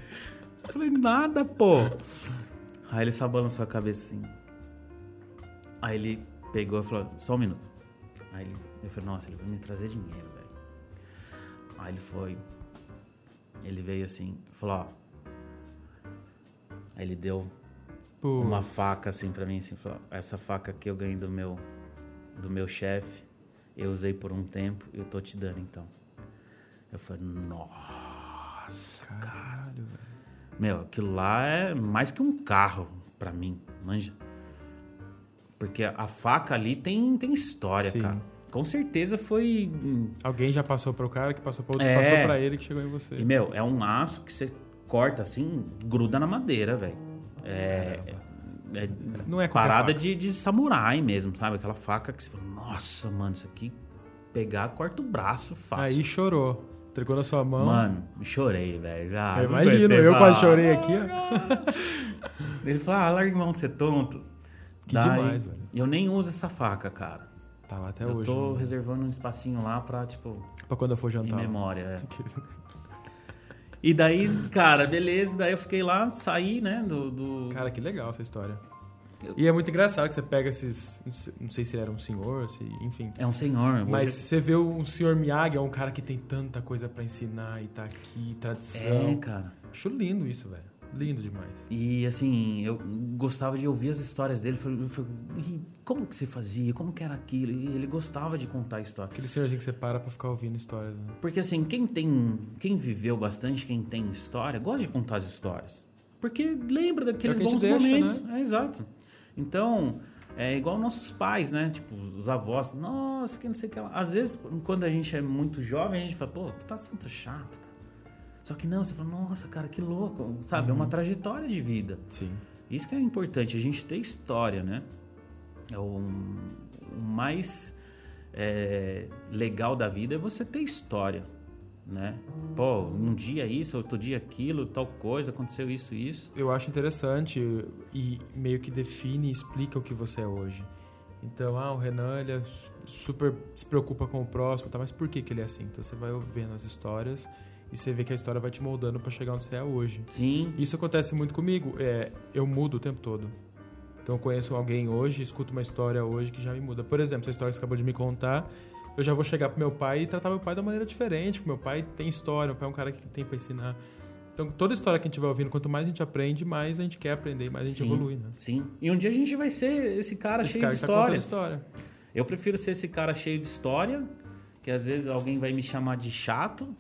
Eu falei, nada, pô. Aí ele só balançou a cabeça, assim. Aí ele pegou e falou, só um minuto. Aí ele, eu falei, nossa, ele vai me trazer dinheiro, velho. Aí ele foi. Ele veio assim, falou, ó. Aí ele deu Putz. uma faca assim pra mim, assim, falou, essa faca que eu ganhei do meu do meu chefe, eu usei por um tempo, eu tô te dando então. Eu falei, nossa, cara. Caralho, velho. Meu, aquilo lá é mais que um carro pra mim, manja. Porque a faca ali tem, tem história, Sim. cara. Com certeza foi. Alguém já passou pro cara que passou pro outro, É. que passou pra ele que chegou em você. E, meu, é um aço que você corta assim, gruda na madeira, velho. É. é Não é parada de, de samurai mesmo, sabe? Aquela faca que você fala, nossa, mano, isso aqui pegar, corta o braço fácil. Aí chorou. Entregou na sua mão. Mano, chorei, velho. já. Eu imagino, eu quase chorei aqui, ó. Ele falou, ah, larga mão de ser tonto. Que demais, velho. Eu nem uso essa faca, cara. Tá lá até eu hoje. tô né? reservando um espacinho lá pra, tipo, Pra quando eu for em jantar. memória. é. E daí, cara, beleza. Daí eu fiquei lá, saí, né, do... do- Cara, que legal essa história. E é muito engraçado que você pega esses. não sei- se ele era um senhor, se, enfim. É um senhor. Mas hoje- você vê um senhor Miyagi, é um cara que tem tanta coisa pra ensinar e tá aqui, tradição. É, cara. Acho lindo isso, velho. Lindo demais. E assim, eu gostava de ouvir as histórias dele. Falei, eu falei, "E como que você fazia? Como que era aquilo? E ele gostava de contar a história. Aquele senhorzinho que você para pra ficar ouvindo histórias, né? Porque assim, quem tem. Quem viveu bastante, quem tem história, gosta de contar as histórias. Porque lembra daqueles É bons deixa, momentos. né? É, exato. Então, é igual nossos pais, né? Tipo, os avós. Nossa, que não sei o que lá. Às vezes, quando a gente é muito jovem, a gente fala, pô, tá assunto chato, cara. Só que não, você fala, nossa, cara, que louco. Sabe? É Uhum. uma trajetória de vida. Sim. Isso que é importante, a gente ter história, né? É o, o mais é, legal da vida é você ter história, né? Pô, um dia isso, outro dia aquilo, tal coisa, aconteceu isso, isso. Eu acho interessante e meio que define e explica o que você é hoje. Então, ah, o Renan, ele é super se preocupa com o próximo, tá? mas por que, que ele é assim? Então você vai vendo as histórias e você vê que a história vai te moldando pra chegar onde você é hoje. Sim, Isso acontece muito comigo. É, eu mudo o tempo todo. Então eu conheço alguém hoje, escuto uma história hoje que já me muda. Por exemplo, essa história que você acabou de me contar, eu já vou chegar pro meu pai e tratar meu pai de uma maneira diferente. Porque meu pai tem história, meu pai é um cara que tem pra ensinar. Então toda história que a gente vai ouvindo, quanto mais a gente aprende, mais a gente quer aprender, mais a gente sim, evolui, né? sim. E um dia a gente vai ser esse cara Esse cheio cara de tá história. história. Eu prefiro ser esse cara cheio de história, que às vezes alguém vai me chamar de chato,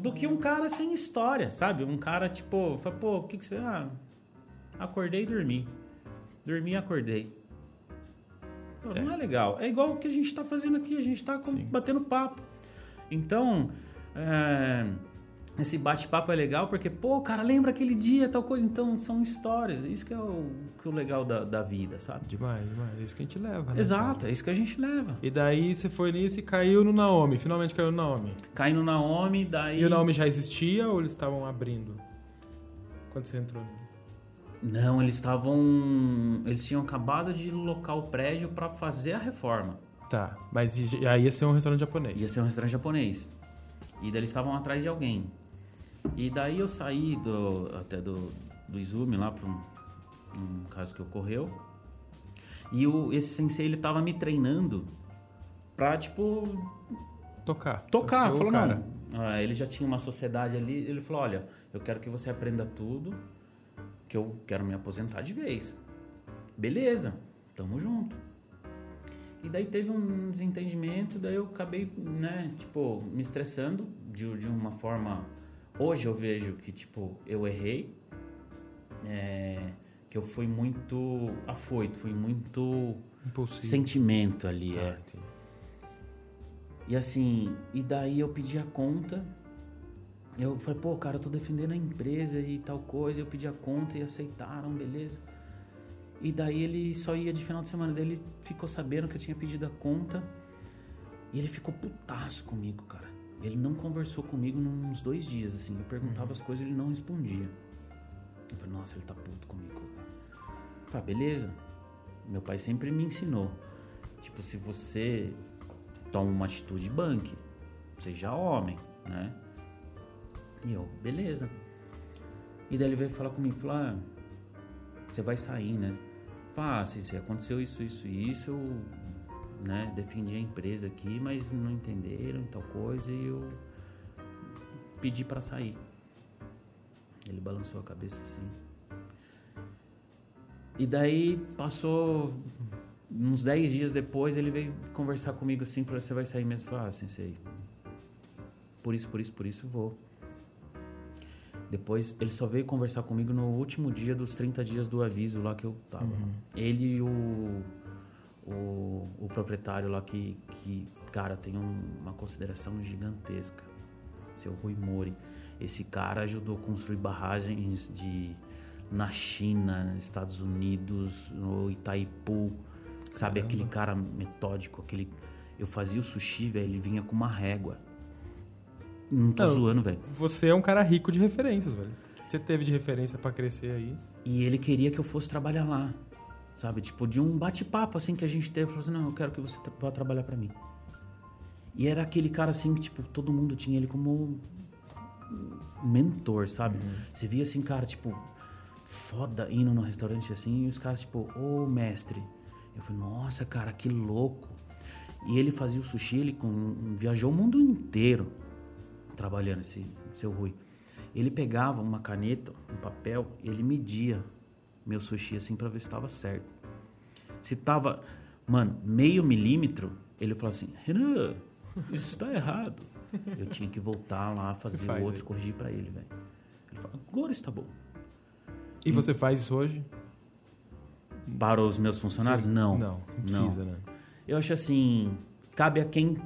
do que um cara sem história, sabe? Um cara tipo, fala, pô, o que, que você. Ah, acordei e dormi. Dormi e acordei. Pô, Não é legal. É igual o que a gente tá fazendo aqui, a gente tá com- Sim. batendo papo. Então, é, esse bate-papo é legal porque, pô, cara, lembra aquele dia, tal coisa. Então, são histórias. Isso que é o, que é o legal da, da vida, sabe? Demais, demais. É isso que a gente leva, né? Exato, cara? é isso que a gente leva. E daí você foi nisso e caiu no Naomi. Finalmente caiu no Naomi. Cai no Naomi, daí. E o Naomi já existia ou eles estavam abrindo? Quando você entrou? Não, eles estavam. Eles tinham acabado de locar o prédio pra fazer a reforma. Tá, mas aí ia ser um restaurante japonês. Ia ser um restaurante japonês. E daí eles estavam atrás de alguém. E daí eu saí do, até do, do Izumi lá para um, um caso que ocorreu. E o, esse sensei ele tava me treinando pra, tipo, Tocar. tocar. Falou, cara. não. ah, ele já tinha uma sociedade ali. Ele falou: olha, eu quero que você aprenda tudo, que eu quero me aposentar de vez. Beleza, tamo junto. E daí teve um desentendimento, daí eu acabei, né, tipo, me estressando de, de uma forma. Hoje eu vejo que, tipo, eu errei, é, que eu fui muito afoito, fui muito Impulsivo. sentimento ali, Tá, é. E assim, e daí eu pedi a conta. Eu falei, pô, cara, eu tô defendendo a empresa e tal coisa. Eu pedi a conta e aceitaram, beleza. E daí ele só ia de final de semana. Daí ele ficou sabendo que eu tinha pedido a conta. E ele ficou putaço comigo, cara. Ele não conversou comigo uns dois dias, assim. Eu perguntava as coisas e ele não respondia. Eu falei, nossa, ele tá puto comigo. Eu falei, ah, beleza. Meu pai sempre me ensinou. Tipo, se você toma uma atitude, banque. Seja homem, né? E eu, beleza. E daí ele veio falar comigo, falou, ah, você vai sair, né? Falei, ah, se, se aconteceu isso, isso e isso, eu né, defendi a empresa aqui, mas não entenderam tal coisa, e eu pedi pra sair. Ele balançou a cabeça assim. E daí passou uns 10 dias depois, ele veio conversar comigo assim, falou, você vai sair mesmo? Eu falei, ah, sensei, por isso, por isso, por isso, vou. Depois, ele só veio conversar comigo no último dia dos 30 dias do aviso lá que eu tava. Uhum. Ele e o, o, o proprietário lá que, que cara, tem um- uma consideração gigantesca. Seu Rui Mori. Esse cara ajudou a construir barragens de na China, nos Estados Unidos, no Itaipu. Sabe, Caramba. aquele cara metódico, aquele... Eu fazia o sushi, velho, ele vinha com uma régua. Não tô Não. zoando, velho. Você é um cara rico de referências, velho. Você teve de referência pra crescer aí. E ele queria que eu fosse trabalhar lá. Sabe? Tipo, de um bate-papo assim que a gente teve. Falou assim: não, eu quero que você vá trabalhar pra mim. E era aquele cara assim que, tipo, todo mundo tinha ele como mentor, sabe? Você via assim, cara, tipo, foda indo no restaurante assim, e os caras, tipo, ô mestre. Eu falei, nossa, cara, que louco. E ele fazia o sushi, ele com- viajou o mundo inteiro trabalhando, esse seu Rui. Ele pegava uma caneta, um papel, ele media meu sushi assim pra ver se estava certo. Se tava, mano, meio milímetro, ele falou assim: Renan, isso está errado. Eu tinha que voltar lá, fazer faz o outro, corrigir pra ele, velho. Ele falou: agora está bom. E você faz isso hoje? Para os meus funcionários? Sim. Não. Não, não precisa, né? Eu acho assim, cabe a quem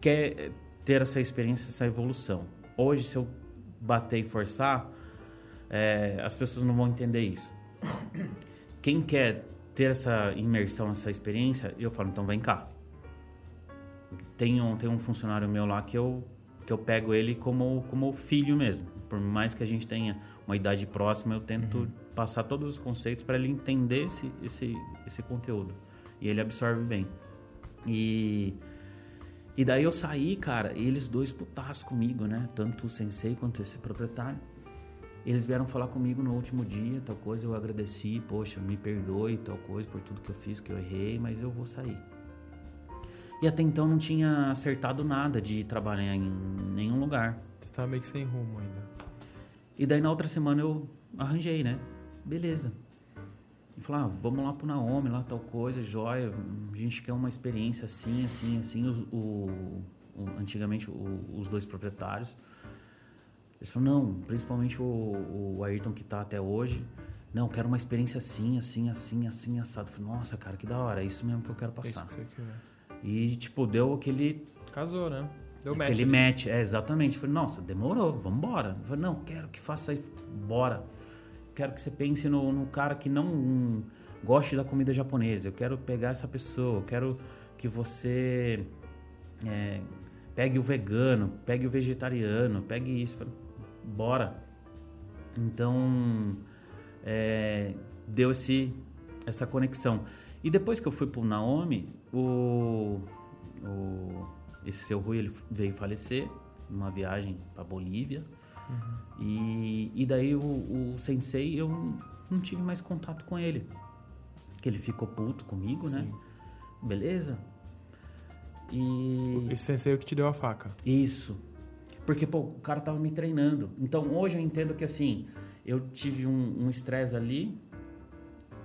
quer ter essa experiência, essa evolução. Hoje, se eu bater e forçar, é, as pessoas não vão entender isso. Quem quer ter essa imersão, essa experiência, eu falo, então vem cá. Tem um, tem um funcionário meu lá que eu, que eu pego ele como, como filho mesmo. Por mais que a gente tenha uma idade próxima, eu tento passar todos os conceitos para ele entender esse, esse, esse conteúdo. E ele absorve bem. E, e daí eu saí, cara, e eles dois putaços comigo, né? Tanto o sensei quanto esse proprietário. Eles vieram falar comigo no último dia, tal coisa, eu agradeci, poxa, me perdoe, tal coisa, por tudo que eu fiz, que eu errei, mas eu vou sair. E até então não tinha acertado nada de trabalhar em nenhum lugar. Você tá meio que sem rumo ainda. E daí na outra semana eu arranjei, né? Beleza. E falei, ah, vamos lá pro Naomi, lá tal coisa, joia. A gente quer uma experiência assim, assim, assim. Os- o, o- antigamente o- os dois proprietários. Eles falaram, não, principalmente o, o Ayrton que tá até hoje. Não, quero uma experiência assim, assim, assim, assim, assado. Eu falei, nossa, cara, que da hora, é isso mesmo que eu quero É isso passar. que. E, tipo, deu aquele Casou, né? Deu match. Aquele match, é, exatamente. Eu Falei, nossa, demorou. Eu Falei, não, quero que faça isso, bora. Quero que você pense no, no cara que não hum, goste da comida japonesa. Eu quero pegar essa pessoa, eu quero que você é, pegue o vegano, pegue o vegetariano, pegue isso. Eu Falei, bora. Então, é, deu esse, essa conexão. E depois que eu fui pro Naomi, o, o, esse seu Rui ele veio falecer numa viagem para Bolívia. E, e daí o, o sensei, eu não tive mais contato com ele. Que ele ficou puto comigo, né? Beleza? E... Esse sensei é o que te deu a faca. Isso. Porque, pô, o cara tava me treinando. Então, hoje eu entendo que, assim, eu tive um um estresse ali.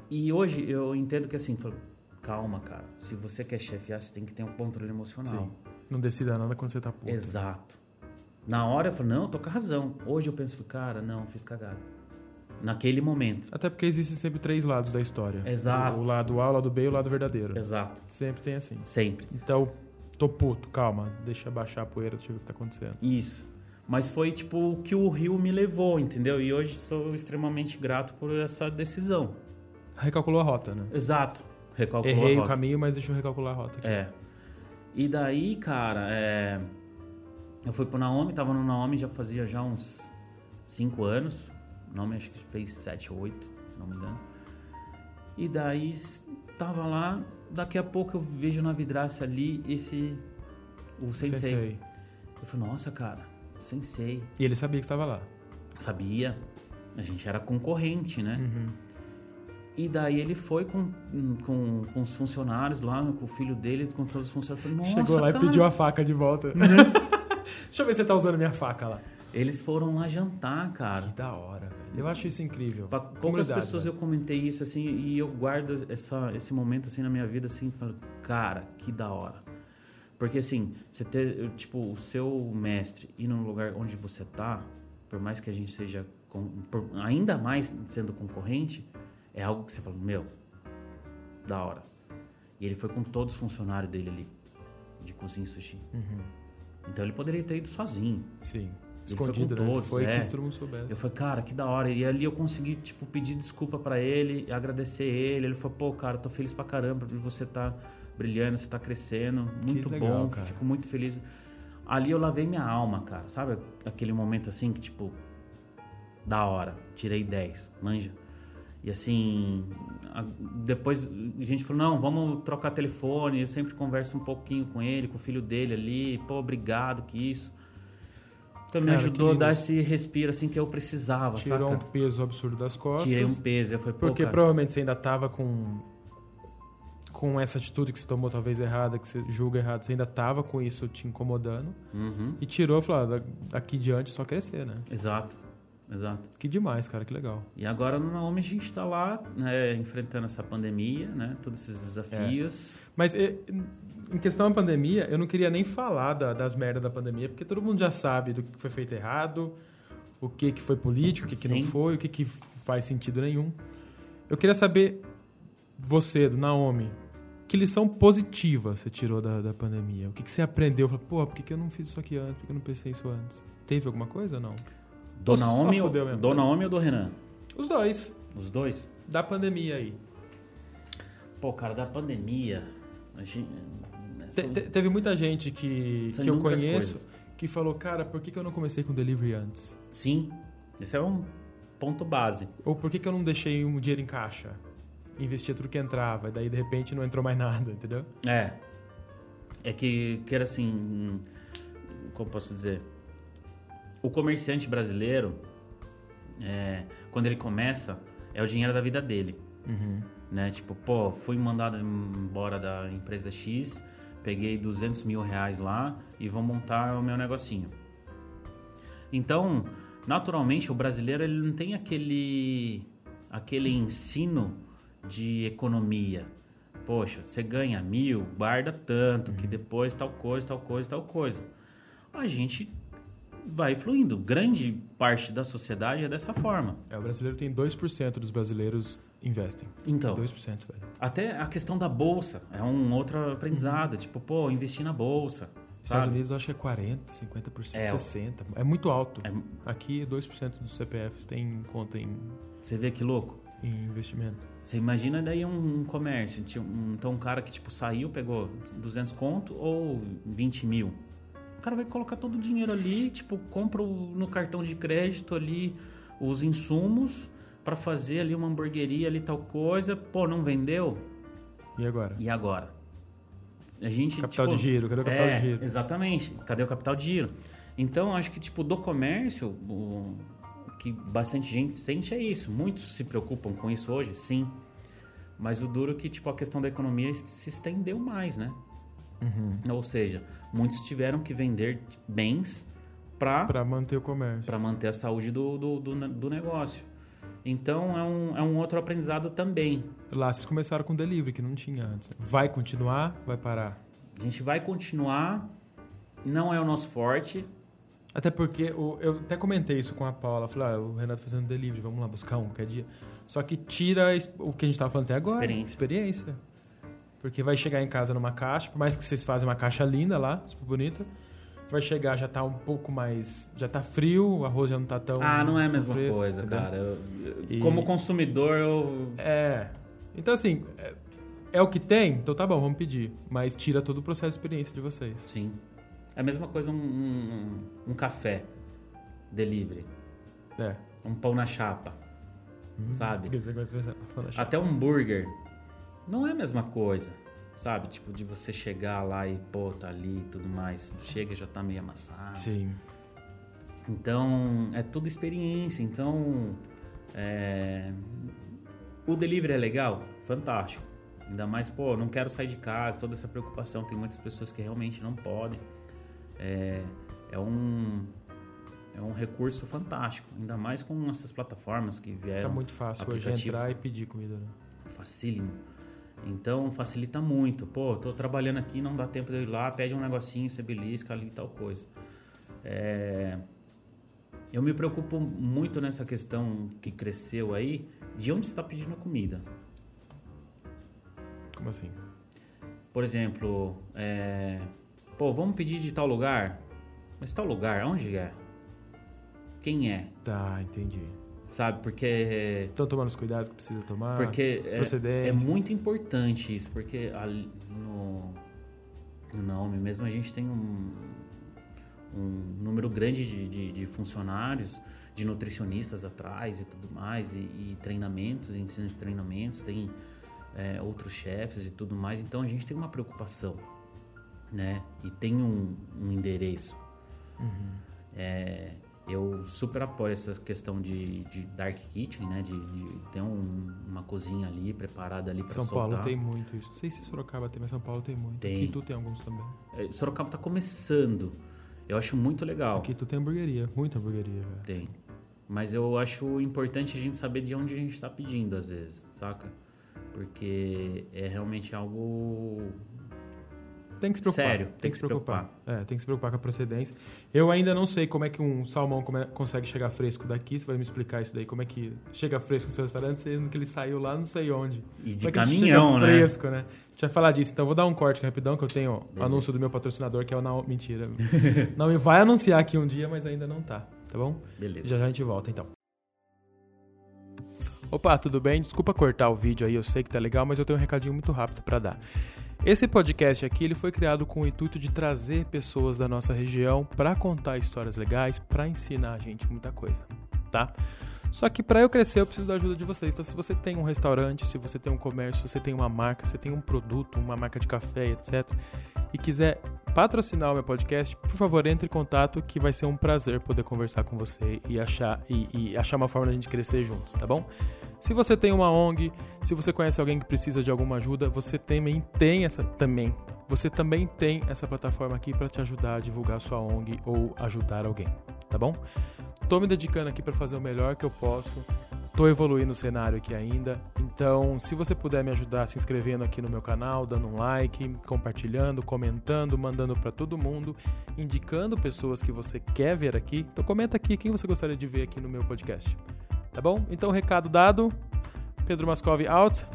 E hoje eu entendo que, assim, falo, calma, cara. Se você quer chefiar, você tem que ter um controle emocional. Sim. Não decida nada quando você tá puto. Exato. Na hora eu falo, não, eu tô com a razão. Hoje eu penso, cara, não, fiz cagada. Naquele momento. Até porque existem sempre três lados da história. Exato. O, o lado A, o lado B e o lado verdadeiro. Exato. Sempre tem assim. Sempre. Então, tô puto, calma. Deixa baixar a poeira, deixa eu ver o que tá acontecendo. Isso. Mas foi, tipo, o que o Rio me levou, entendeu? E hoje sou extremamente grato por essa decisão. Recalculou a rota, né? Exato. Recalculou Errei a o rota. caminho, mas deixa eu recalcular a rota. aqui. É. E daí, cara, é... eu fui pro Naomi, tava no Naomi já fazia já uns 5 anos. O Naomi acho que fez 7 ou 8, se não me engano. E daí tava lá, daqui a pouco eu vejo na vidraça ali esse o sensei. Eu falei, nossa, cara, sensei. E ele sabia que estava lá. Sabia? A gente era concorrente, né? Uhum. E daí ele foi com, com, com os funcionários lá, com o filho dele, com todos os funcionários. Eu falei, nossa, Chegou lá cara. e pediu a faca de volta. Deixa eu ver se você tá usando minha faca lá. Eles foram lá jantar, cara. Que da hora. Eu acho isso incrível. Pra poucas pessoas velho. eu comentei isso assim e eu guardo essa, esse momento assim na minha vida assim, falo, cara, que da hora. Porque assim, você ter, tipo, o seu mestre ir num lugar onde você tá, por mais que a gente seja com- por- ainda mais sendo concorrente, é algo que você fala, meu, da hora. E ele foi com todos os funcionários dele ali de cozinha e sushi. Uhum. Então ele poderia ter ido sozinho. Sim. Ele foi Escondido, com né? todos, Foi é. que todo mundo soubesse. Eu falei, cara, que da hora. E ali eu consegui, tipo, pedir desculpa pra ele, agradecer ele. Ele falou, pô, cara, tô feliz pra caramba você tá brilhando, você tá crescendo. Muito legal, bom, cara. fico muito feliz. Ali eu lavei minha alma, cara. Sabe aquele momento assim que, tipo, da hora, tirei 10, manja. E assim, depois a gente falou, não, vamos trocar telefone. Eu sempre converso um pouquinho com ele, com o filho dele ali. Pô, obrigado, que isso. Me Cara, ajudou a dar esse respiro assim que eu precisava, Tirou saca? um peso absurdo das costas. Tirei um peso. Eu falei, pô, Porque cara, provavelmente você ainda tava com com essa atitude que você tomou talvez errada, que você julga errado, você ainda tava com isso te incomodando Uhum. e tirou, falou, ah, da- daqui diante só crescer, né? Exato, exato. Que demais, cara, que legal. E agora no Naomi a gente tá lá, né, enfrentando essa pandemia, né? Todos esses desafios. Mas e, em questão da pandemia, eu não queria nem falar da- das merdas da pandemia, porque todo mundo já sabe do que foi feito errado, o que, que foi político, o que, que não foi, o que, que faz sentido nenhum. Eu queria saber, você, do Naomi, que lição positiva você tirou da, da pandemia? O que, que você aprendeu? Falou, Pô, por que, que eu não fiz isso aqui antes? Por que que eu não pensei isso antes? Teve alguma coisa ou não? Do Ou só Naomi, ou, fudeu mesmo? do Naomi ou do Renan? Os dois. Os dois? Da pandemia aí. Pô, cara, da pandemia. A gente, Te- te- teve muita gente que, São que eu conheço coisas. que falou, cara, por que, que eu não comecei com delivery antes? Sim, esse é um ponto base. Ou por que, que eu não deixei um dinheiro em caixa? Investia tudo que entrava, e daí de repente não entrou mais nada, entendeu? É. É que, que era assim. hum, Como posso dizer? O comerciante brasileiro, é, quando ele começa, é o dinheiro da vida dele. Né? Tipo, pô, fui mandado embora da empresa X, peguei 200 mil reais lá e vou montar o meu negocinho. Então, naturalmente, o brasileiro ele não tem aquele, aquele ensino de economia. Poxa, você ganha mil, guarda tanto, que depois tal coisa, tal coisa, tal coisa. A gente vai fluindo. Grande parte da sociedade é dessa forma. É, o brasileiro tem 2% dos brasileiros investem. Então, 2%, velho. até a questão da bolsa é um outro aprendizado. Tipo, pô, investir na bolsa. Estados Sabe? Unidos eu acho que é 40%, 50%, É, 60%. É muito alto. É- Aqui 2% dos CPFs tem conta em, Você vê que louco? em investimento. Você imagina daí um, um comércio. um- Então, um cara que tipo saiu, pegou 200 conto ou 20 mil. O cara vai colocar todo o dinheiro ali, tipo, compra no cartão de crédito ali os insumos para fazer ali uma hamburgueria ali tal coisa. Pô, não vendeu? E agora? E agora? A gente Capital tipo, de giro, cadê o capital é, de giro? Exatamente. Cadê o capital de giro? Então, acho que tipo do comércio, o o que bastante gente sente é isso. Muitos se preocupam com isso hoje, sim. Mas o duro é que tipo a questão da economia se estendeu mais, né? Uhum. Ou seja, muitos tiveram que vender bens para manter o comércio. para manter a saúde do, do, do, do negócio. Então é um, é um outro aprendizado também. Lá vocês começaram com delivery, que não tinha antes. Vai continuar? Vai parar? A gente vai continuar, não é o nosso forte, Até porque eu até comentei isso com a Paula. Falei, ah, o Renato fazendo delivery, vamos lá buscar um qualquer dia. Só que tira o que a gente tava falando até agora. Experiência. Experiência. Porque vai chegar em casa numa caixa, por mais que vocês fazem uma caixa linda lá, super bonita. Vai chegar, já tá um pouco mais. Já tá frio, o arroz já não tá tão. Ah, não é a mesma fresco, coisa, entendeu? cara. Eu- eu- E- Como consumidor, eu. É. Então, assim, é, é o que tem, então tá bom, vamos pedir. Mas tira todo o processo de experiência de vocês. Sim. É a mesma coisa um, um, um café delivery. É. Um pão na chapa. Uhum. Sabe? Até um burger. Não é a mesma coisa. Sabe? Tipo, de você chegar lá e, pô, tá ali e tudo mais. Chega e já tá meio amassado. Sim. Então, é tudo experiência. Então, é, o delivery é legal? Fantástico. Ainda mais, pô, não quero sair de casa, toda essa preocupação. Tem muitas pessoas que realmente não podem. É, é um, é um recurso fantástico. Ainda mais com essas plataformas que vieram. Tá muito fácil hoje entrar e pedir comida. Né? Facílimo. Então facilita muito. Pô, tô trabalhando aqui, não dá tempo de eu ir lá, pede um negocinho, você belisca ali tal coisa. É, Eu me preocupo muito nessa questão que cresceu aí, de onde está pedindo a comida. Como assim? Por exemplo, é, pô, vamos pedir de tal lugar. Mas tal lugar, onde é? Quem é? Tá, entendi. Sabe? Porque Estão tomando os cuidados que precisa tomar. Porque é, é muito importante isso, porque ali no, no Naomi mesmo a gente tem um, um número grande de, de, de funcionários, de nutricionistas atrás e tudo mais, e, e treinamentos, ensino de treinamentos, tem é, outros chefes e tudo mais, então a gente tem uma preocupação, né? E tem um, um endereço. É, eu super apoio essa questão de, de dark kitchen, né? De, de ter um- uma cozinha ali preparada ali para São soltar. Paulo tem muito isso. Não sei se Sorocaba tem, mas São Paulo tem muito. Tem. Aqui tu tem alguns também. É, Sorocaba tá começando. Eu acho muito legal. Aqui tu tem hamburgueria, muita hamburgueria. velho. Tem. Mas eu acho importante a gente saber de onde a gente está pedindo às vezes, saca? Porque é realmente algo Tem que se preocupar. Sério, tem, que se preocupar. É, tem que se preocupar com a procedência. Eu ainda não sei como é que um salmão come- consegue chegar fresco daqui. Você vai me explicar isso daí, como é que chega fresco no seu restaurante, sendo que ele saiu lá não sei onde. e de é caminhão, né? fresco, né? A gente vai falar disso, então vou dar um corte rapidão, que eu tenho o Beleza. anúncio do meu patrocinador, que é o Naomi. Mentira. Naomi vai anunciar aqui um dia, mas ainda não tá, tá bom? Beleza. Já já a gente volta então. Opa, tudo bem? Desculpa cortar o vídeo aí, eu sei que tá legal, mas eu tenho um recadinho muito rápido para dar. Esse podcast aqui ele foi criado com o intuito de trazer pessoas da nossa região para contar histórias legais, para ensinar a gente muita coisa, tá? Só que para eu crescer eu preciso da ajuda de vocês. Então se você tem um restaurante, se você tem um comércio, se você tem uma marca, se você tem um produto, uma marca de café, etc, e quiser patrocinar o meu podcast, por favor, entre em contato que vai ser um prazer poder conversar com você e achar, e, e achar uma forma da gente crescer juntos, tá bom? Se você tem uma ONG, se você conhece alguém que precisa de alguma ajuda, você também tem essa também. Você também tem essa plataforma aqui para te ajudar a divulgar sua ONG ou ajudar alguém, tá bom? Tô me dedicando aqui para fazer o melhor que eu posso. Tô evoluindo o cenário aqui ainda. Então, se você puder me ajudar se inscrevendo aqui no meu canal, dando um like, compartilhando, comentando, mandando para todo mundo, indicando pessoas que você quer ver aqui. Então comenta aqui quem você gostaria de ver aqui no meu podcast. Tá bom? Então, recado dado. Pedro Mascov out.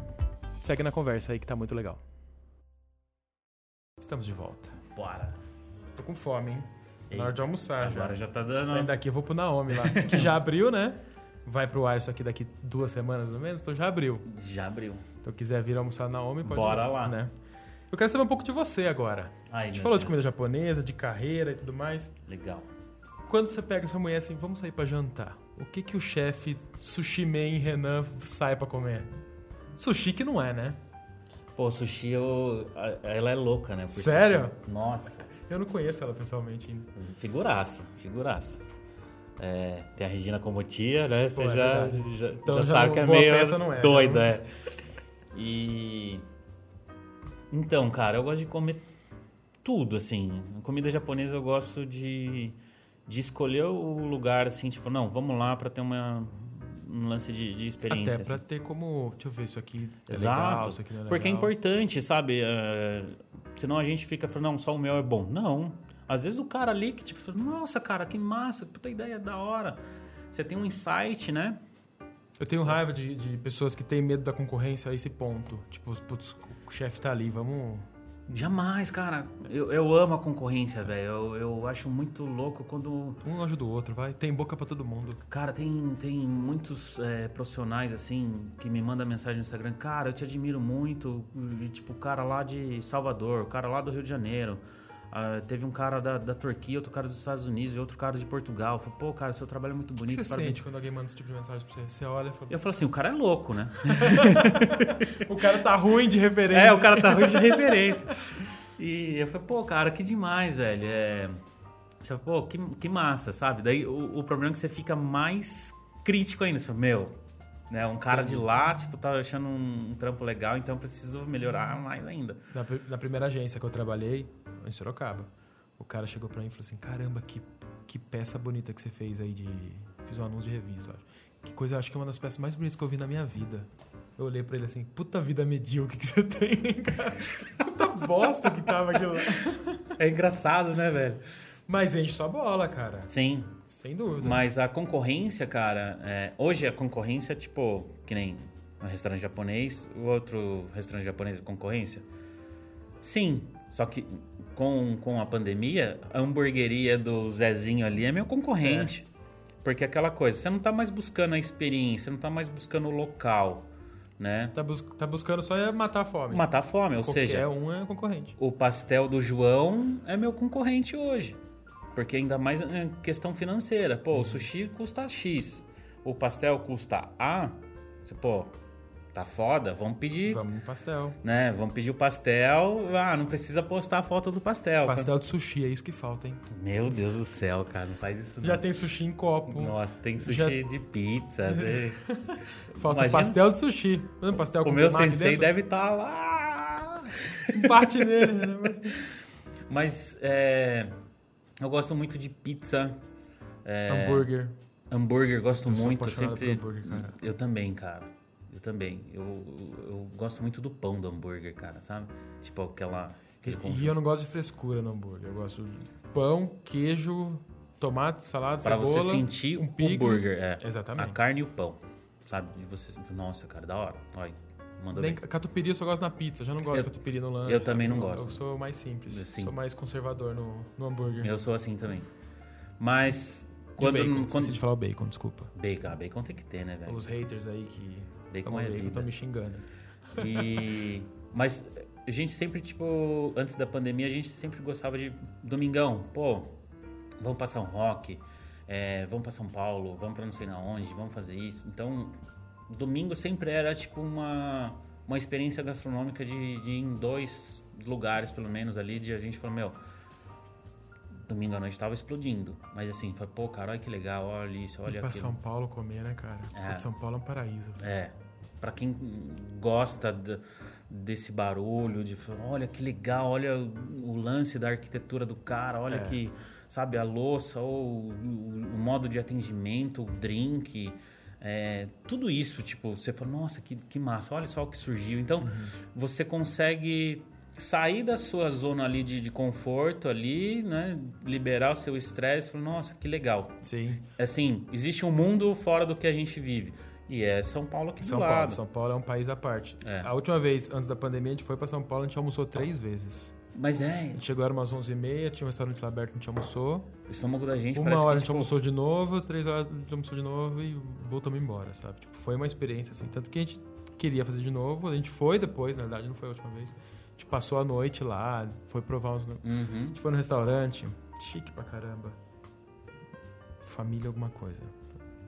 Segue na conversa aí que tá muito legal. Estamos de volta. Bora. Tô com fome, hein? Ei, Na hora de almoçar já. Agora já tá dando. Saindo daqui eu vou pro Naomi lá, que já abriu, né? Vai pro ar isso aqui daqui duas semanas pelo menos, então já abriu. Já abriu. Então quiser vir almoçar na Naomi, pode Bora ir, lá. Né? Eu quero saber um pouco de você agora. Ai, A gente falou de Deus. comida japonesa, de carreira e tudo mais. Legal. Quando você pega sua mulher assim, vamos sair pra jantar. O que que o chefe Sushi Man Renan sai pra comer? Sushi que não é, né? Pô, sushi, eu... ela é louca, né? por Sério? sushi. Nossa. Eu não conheço ela pessoalmente ainda. Figuraça, figuraça. É, tem a Regina como tia, né? Você Pô, é já, Então já já sabe que é meio é, doida, né? é. E. Então, cara, eu gosto de comer tudo, assim. Comida japonesa eu gosto de, de escolher o lugar, assim, tipo, não, vamos lá pra ter uma, um lance de, de experiência. Até pra assim. ter como. Deixa eu ver, isso aqui é Exato. legal, isso aqui não é legal. Porque é importante, sabe? É, senão a gente fica falando, não, só o mel é bom. Não. Às vezes o cara ali que tipo, nossa, cara, que massa, puta ideia da hora. Você tem um insight, né? Eu tenho raiva de, de pessoas que têm medo da concorrência a esse ponto. Tipo, putz, o chefe tá ali, vamos. Jamais, cara. Eu, eu amo a concorrência, velho. Eu, eu acho muito louco quando. Um ajuda o outro, vai. Tem boca pra todo mundo. Cara, tem, tem muitos é, profissionais, assim, que me mandam mensagem no Instagram. Cara, eu te admiro muito. E, tipo, o cara lá de Salvador, o cara lá do Rio de Janeiro. Ah, teve um cara da, da Turquia, outro cara dos Estados Unidos e outro cara de Portugal. Eu falei, pô, cara, seu trabalho é muito O que bonito. você parabéns." sente quando alguém manda esse tipo de mensagem pra você? Você olha e fala. Eu falo assim, o cara é louco, né? O cara tá ruim de referência. É, o cara tá ruim de referência. E eu falei, pô, cara, que demais, velho. É... Você fala, pô, que, que massa, sabe? Daí o, o problema é que você fica mais crítico ainda. Você fala, meu, né? Um cara de lá, tipo, tá achando um, um trampo legal, então eu preciso melhorar mais ainda. Na, na primeira agência que eu trabalhei, em Sorocaba, O cara chegou pra mim e falou assim: caramba, que, que peça bonita que você fez aí de. Fiz um anúncio de revista, acho. Que coisa, acho que é uma das peças mais bonitas que eu vi na minha vida. Eu olhei pra ele assim, puta vida medíocre que você tem, cara. Puta bosta que tava aquilo lá. É engraçado, né, velho? Mas enche sua bola, cara. Sim. Sem dúvida. Mas a concorrência, cara, é, hoje a concorrência, tipo, que nem um restaurante japonês, o outro restaurante japonês é concorrência? Sim. Só que com, com a pandemia, a hamburgueria do Zezinho ali é meu concorrente. Porque aquela coisa, você não tá mais buscando a experiência, não tá mais buscando o local, né? Tá, bus- tá buscando só é matar a fome. Matar a fome, ou Qualquer seja, um é concorrente. o pastel do João é meu concorrente hoje. Porque ainda mais em questão financeira. Pô, o sushi custa X. O pastel custa A. Você, pô, tá foda, vamos pedir, Vamos no pastel. né? Vamos pedir o pastel. Ah, não precisa postar a foto do pastel. Pastel de sushi, é isso que falta, hein? Meu Deus do céu, cara, não faz isso Já não. tem sushi em copo. Nossa, tem sushi Já- de pizza. né? Falta Imagina- pastel de sushi. Um pastel o com meu temaki sensei dentro, deve estar lá. Bate nele. né? Mas é, eu gosto muito de pizza. é, Hambúrguer. Hambúrguer, gosto Eu muito. Sempre. hambúrguer, cara. Eu também, cara. Também. Eu, eu gosto muito do pão do hambúrguer, cara, sabe? Tipo aquela. Aquele E eu não gosto de frescura no hambúrguer. Eu gosto de pão, queijo, tomate, salada, Pra cebola. você sentir um picles. hambúrguer, é. Exatamente. A carne e o pão. Sabe? E você. Nossa, cara, da hora. Olha, Nem bem. catupiry eu só gosto na pizza. Já não gosto Eu- de catupiry no lanche. eu também não Eu- gosto. Eu sou mais simples. Sim. Sou mais conservador no, no hambúrguer. Eu sou assim também. Mas. E Quando. bacon. quando... De falar o bacon, desculpa. Bacon, ah, bacon tem que ter, né, velho? Os haters aí que Bacon é vida. estão me xingando. E. Mas a gente sempre, tipo, antes da pandemia, a gente sempre gostava de. Domingão, pô, vamos pra São Roque, é, vamos pra São Paulo, vamos pra não sei na onde, vamos fazer isso. Então, domingo sempre era, tipo, uma, uma experiência gastronômica de, de ir em dois lugares, pelo menos, ali, de a gente falar, meu. Domingo à noite tava explodindo. Mas assim, foi, pô, cara, olha que legal, olha isso, olha pra aquilo. São Paulo comer, né, cara? É. São Paulo é um paraíso. É, pra quem gosta d- desse barulho, de olha que legal, olha o, lance da arquitetura do cara, olha É. que, sabe, a louça, ou o, o modo de atendimento, o drink, é, tudo isso, tipo, você fala, nossa, que, que massa, olha só o que surgiu. Então, Uhum. você consegue sair da sua zona ali de, de conforto ali, né, liberar o seu estresse, falar, nossa, que legal, Sim. assim, existe um mundo fora do que a gente vive. E é São Paulo aqui São do Paulo. lado. São Paulo é um país à parte. É. A última vez, antes da pandemia, a gente foi pra São Paulo, a gente almoçou três vezes. Mas A é, gente chegou, era umas 11h30, tinha um restaurante lá aberto, a gente almoçou. o estômago da gente Uma hora a gente tipo, almoçou de novo, três horas a gente almoçou de novo e voltamos embora, sabe? Tipo, foi uma experiência, assim. Tanto que a gente queria fazer de novo, a gente foi depois, na verdade, não foi a última vez. A gente passou a noite lá, foi provar uns... A Uhum. gente foi no restaurante, chique pra caramba. Família alguma coisa,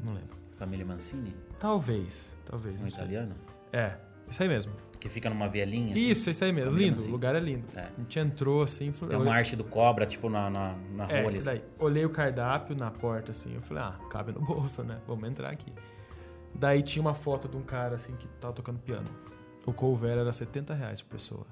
não lembro. Família Mancini, Talvez, talvez, um italiano, É, isso aí mesmo. que fica numa vielinha. assim. Isso, isso aí mesmo. Lindo, Mancini. o lugar é lindo. É. A gente entrou assim, falou, Tem uma arte do cobra, tipo, na, na, na É, rua esse ali. daí. Olhei o cardápio na porta, assim. Eu falei, ah, cabe no bolso, né? Vamos entrar aqui. Daí tinha uma foto de um cara, assim, que tava tocando piano. O cover era 70 reais por pessoa.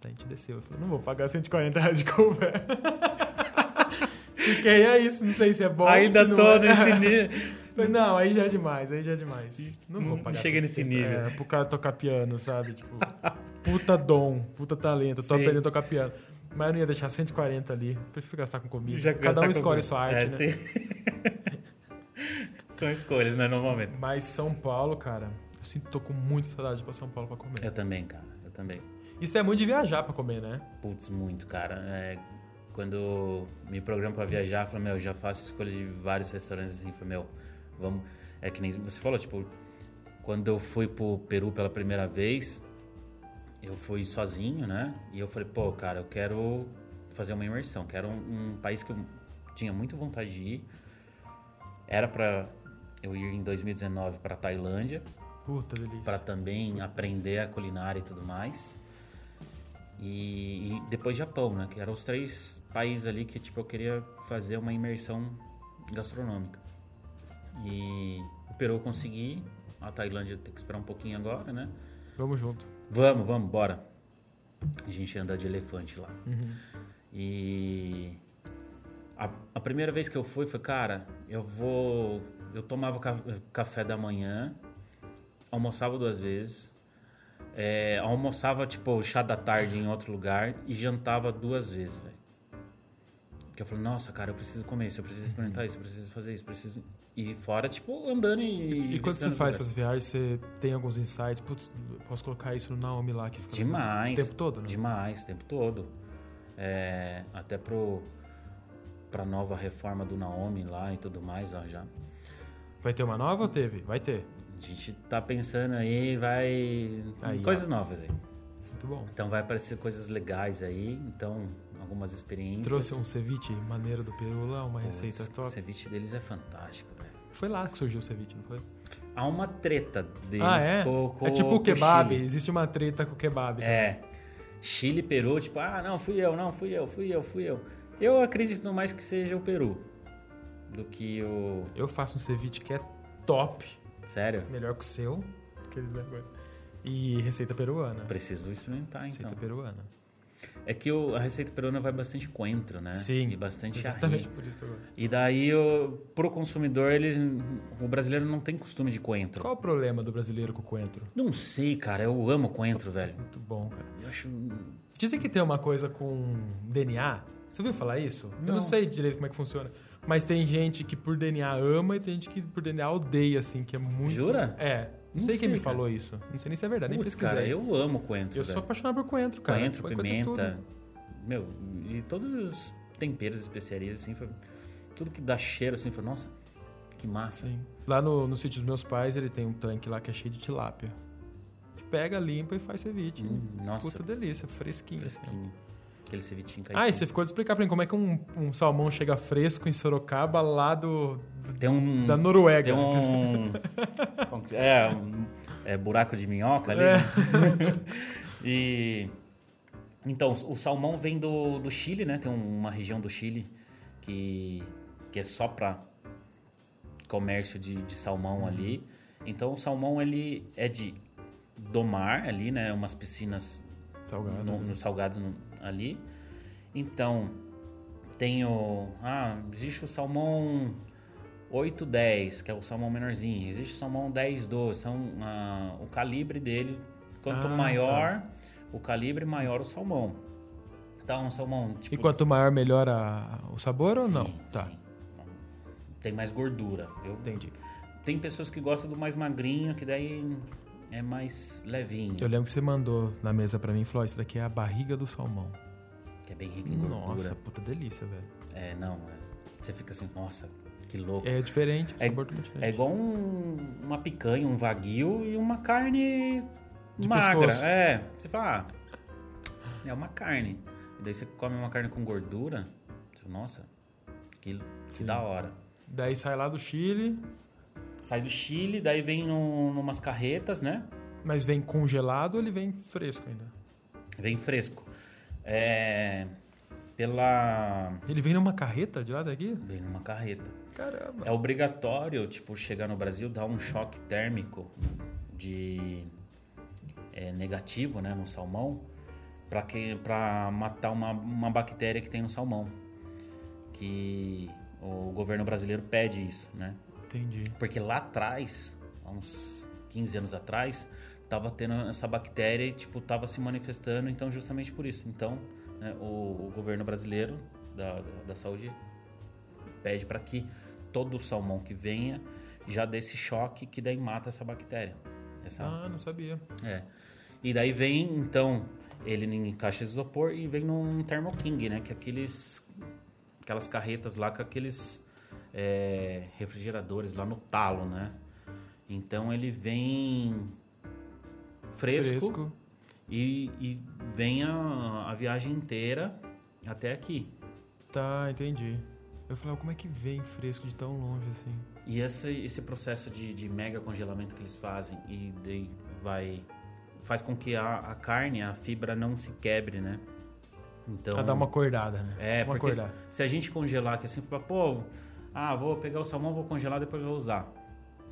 Daí a gente desceu. Eu falei, não vou pagar 140 reais de cover. Fiquei, é isso. Não sei se é bom Ainda se tô é. nesse nível. Falei, não, aí já é demais, aí já é demais. Não vou Não pagar chega nesse 170, nível. É, pro cara tocar piano, sabe? Tipo, puta dom, puta talento. Tô Sim. aprendendo a tocar piano. Mas eu não ia deixar 140 ali. Prefiro gastar com comida. Já Cada um escolhe sua arte, é, né? sim. São escolhas, né, no momento. Mas São Paulo, cara, eu sinto que tô com muita saudade pra São Paulo pra comer. Eu também, cara, eu também. Isso é muito de viajar pra comer, né? Putz, muito, cara. É, quando me programo pra viajar, eu falo, meu, eu já faço escolha de vários restaurantes assim, falei, meu, vamos. É que nem você falou, tipo, quando eu fui pro Peru pela primeira vez, eu fui sozinho, né? E eu falei, pô, cara, eu quero fazer uma imersão, quero um, um país que eu tinha muita vontade de ir. Era pra eu ir em 2019 pra Tailândia Puta delícia. para também aprender a culinária e tudo mais. E, e depois Japão, né? Que eram os três países ali que tipo eu queria fazer uma imersão gastronômica. E o Peru consegui, a Tailândia tem que esperar um pouquinho agora, né? Vamos junto. Vamos, vamos, bora. A gente anda de elefante lá. Uhum. E primeira vez que eu fui, foi, cara, eu vou. Eu tomava ca- café da manhã, almoçava duas vezes, é, almoçava, tipo, chá da tarde em outro lugar e jantava duas vezes, velho. Que eu falei, nossa, cara, eu preciso comer isso, eu preciso experimentar isso, eu preciso fazer isso, eu preciso. E fora, tipo, andando e. E quando você faz essas viagens, você tem alguns insights? Putz, posso colocar isso no Naomi lá que fica Demais. o tempo todo, né? Demais, o tempo todo. É, até pro, pra nova reforma do Naomi lá e tudo mais, ó, já. Vai ter uma nova ou teve? Vai ter. A gente tá pensando aí, vai. Aí, coisas novas aí. Muito bom. Então vai aparecer coisas legais aí, então algumas experiências. Trouxe um ceviche maneiro do Peru lá, uma Putz, receita O top. ceviche deles é fantástico. Foi lá que surgiu o ceviche, não foi? Há uma treta deles ah, é? com, com é tipo o kebab. Existe uma treta com o kebab. É. Chile e Peru, tipo, ah, não, fui eu, não, fui eu, fui eu, fui eu. Eu acredito mais que seja o Peru do que o. Eu faço um ceviche que é top. Sério? Melhor que o seu. Aqueles negócios. E receita peruana. Preciso experimentar, Receita então. peruana. É que o- a receita peruana vai bastante coentro, né? Sim. E bastante Exatamente por isso que eu gosto. E daí, o, pro consumidor, ele, o brasileiro não tem costume de coentro. Qual o problema do brasileiro com coentro? Não sei, cara. Eu amo coentro, velho. Muito bom, cara. Eu acho... Dizem que tem uma coisa com DNA. Você ouviu falar isso? Eu Não. não sei direito como é que funciona. Mas tem gente que por DNA ama e tem gente que por DNA odeia, assim, que é muito. Jura? É. Não, Não sei quem sei, me falou isso. Não sei nem se é verdade, nem Putz, pesquisei. cara, eu amo coentro, Eu sou velho. apaixonado por coentro, cara. Coentro, Põe em pimenta. Meu, e todos os temperos, especiarias, assim, foi... Tudo que dá cheiro, assim, foi... Nossa, que massa. Sim. Lá no, no sítio dos meus pais, ele tem um tanque lá que é cheio de tilápia. Gente pega, limpa e faz ceviche. Hum, nossa, Puta delícia, fresquinho. assim. Aquele cevitinho Ah, e caipira. você ficou de explicar pra mim como é que um, um salmão chega fresco em Sorocaba lá do, Tem um... da Noruega. Tem um... que- é, um é, buraco de minhoca ali. É. né? e... Então, o salmão vem do, do Chile, né? Tem uma região do Chile que, que é só para comércio de, de salmão ali. Então, o salmão, ele é de do mar ali, né? Umas piscinas Salgado. no, no salgado no- ali. Então, tem o. Ah, existe o salmão 810, que é o salmão menorzinho. Existe o salmão 1012. São, ah, o calibre dele, quanto Ah, maior o calibre, maior o salmão. Então, um salmão tipo. E quanto maior, melhor a- o sabor ou Sim, não? Tá, sim. Tem mais gordura. Eu, entendi. tem pessoas que gostam do mais magrinho, que daí é mais levinho. Eu lembro que você mandou na mesa pra mim e falou: "Ó, isso daqui é a barriga do salmão. Que é bem rico em gordura. Nossa, puta delícia, velho. É, não. é. Você fica assim, nossa, que louco. É diferente, É- muito diferente. É igual um- uma picanha, um vaguio e uma carne De magra. pescoço. É, você fala, ah, é uma carne. E daí você come uma carne com gordura, você, nossa, que, que da hora. Daí sai lá do Chile, Sai do Chile, daí vem no, numas carretas, né? mas vem congelado ou ele vem fresco ainda? Vem fresco. É, pela... Ele vem numa carreta de lá daqui? Vem numa carreta. Caramba. É obrigatório, tipo, chegar no Brasil, dar um choque térmico de é, negativo, né, no salmão, para que para matar uma, uma bactéria que tem no salmão, que o governo brasileiro pede isso, né? Entendi. Porque lá atrás, há uns 15 anos atrás, tava tendo essa bactéria e tipo tava se manifestando, então justamente por isso. Então, né, o, o governo brasileiro da, da, da saúde pede para que todo salmão que venha já dê esse choque que daí mata essa bactéria. Essa, Ah, não sabia. é. E daí vem, então, ele em caixa de isopor e vem num Thermo King, né? Que é aqueles... Aquelas carretas lá com aqueles é, refrigeradores lá no talo, né? Então ele vem fresco, Fresco. E, e vem a, a viagem inteira até aqui. Tá, entendi. Eu falei, como é que vem fresco de tão longe assim? E esse, esse processo de, de mega congelamento que eles fazem e daí vai faz com que a, a carne, a fibra não se quebre, né? Então Ah, dá uma acordada, né? é uma porque se, se a gente congelar aqui assim, fala, pô, ah, vou pegar o salmão, vou congelar, depois vou usar.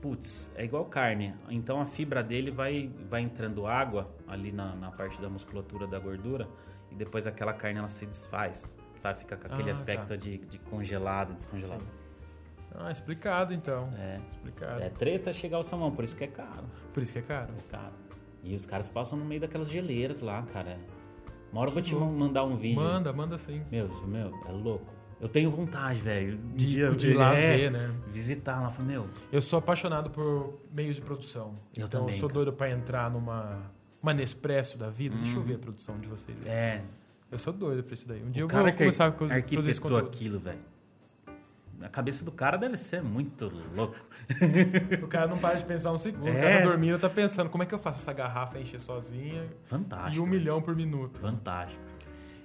Putz, é igual carne. Então a fibra dele vai vai entrando água ali na, na parte da musculatura da gordura e depois aquela carne ela se desfaz. Sabe? Fica com aquele Ah, aspecto tá. de, de congelado, descongelado. Ah, explicado então. É. Explicado. É treta chegar o salmão, por isso que é caro. Por isso que é caro. É caro. E os caras passam no meio daquelas geleiras lá, cara. Uma hora eu vou te mandar um vídeo. Manda, manda sim. Meu, meu, é louco. Eu tenho vontade, velho. De, dia- de ir lá é, ver, né? Visitar lá. Falei, meu, Eu sou apaixonado por meios de produção. Eu então também, eu sou cara. doido pra entrar numa uma Nespresso da vida. Deixa eu ver a produção de vocês. é. Eu sou doido pra isso daí. Um dia o eu cara vou começar a produzir arquitetou aquilo, velho. A cabeça do cara deve ser muito louco. O cara não para de pensar um segundo. O É. cara tá dormindo, tá pensando, como é que eu faço essa garrafa encher sozinha e Fantástico. um milhão por minuto. Fantástico.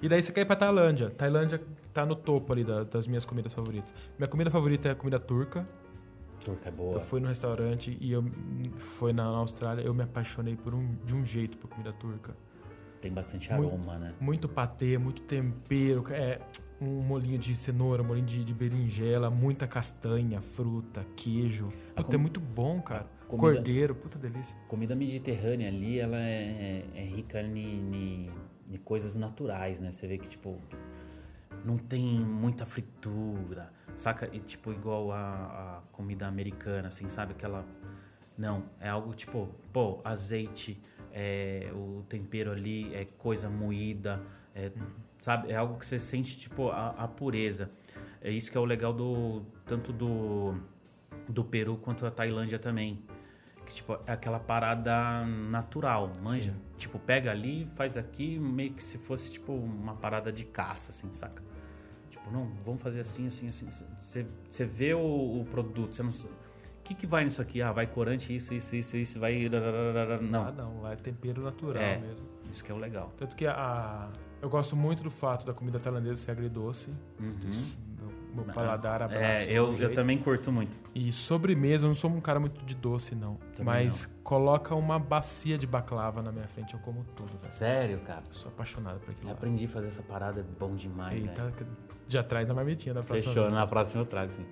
E daí você quer ir pra Tailândia. Tailândia tá no topo ali da- das minhas comidas favoritas. Minha comida favorita é a comida turca. Turca é boa. Eu fui no restaurante e eu foi na Austrália, eu me apaixonei por um, de um jeito por comida turca. Tem bastante Muito- aroma, né? Muito patê, muito tempero, é um molinho de cenoura, um molinho de, de berinjela, muita castanha, fruta, queijo. Puta, com- é muito bom, cara. comida- Cordeiro, puta delícia. Comida mediterrânea ali, ela é, é- é rica em coisas naturais, né? Você vê que, tipo, não tem muita fritura, saca? E, tipo, igual a, a comida americana, assim, sabe? Aquela... Não, é algo tipo, pô, azeite, é, o tempero ali é coisa moída, é, sabe? É algo que você sente, tipo, a, a pureza. É isso que é o legal do... Tanto do, do Peru quanto da Tailândia também. Que, tipo, é aquela parada natural, manja? Sim. Tipo, pega ali, faz aqui, meio que se fosse, tipo, uma parada de caça, assim, saca? Tipo, não, vamos fazer assim, assim, assim. assim. Você, você vê o, o produto, você não... O que, que vai nisso aqui? Ah, vai corante, isso, isso, isso, isso, vai... Não, Ah, não, lá é tempero natural É. mesmo. isso que é o legal. Tanto que a, eu gosto muito do fato da comida tailandesa ser agridoce. Meu, meu paladar. É, de eu, um eu jeito. também curto muito. E sobremesa, eu não sou um cara muito de doce, não. Também Mas coloca uma bacia de baklava na minha frente, eu como tudo, velho. Sério, cara. Sou apaixonado por aquilo. Eu aprendi a fazer essa parada, é bom demais. Eita, já traz a marmitinha da próxima Fechou, vez. na próxima eu trago, sim.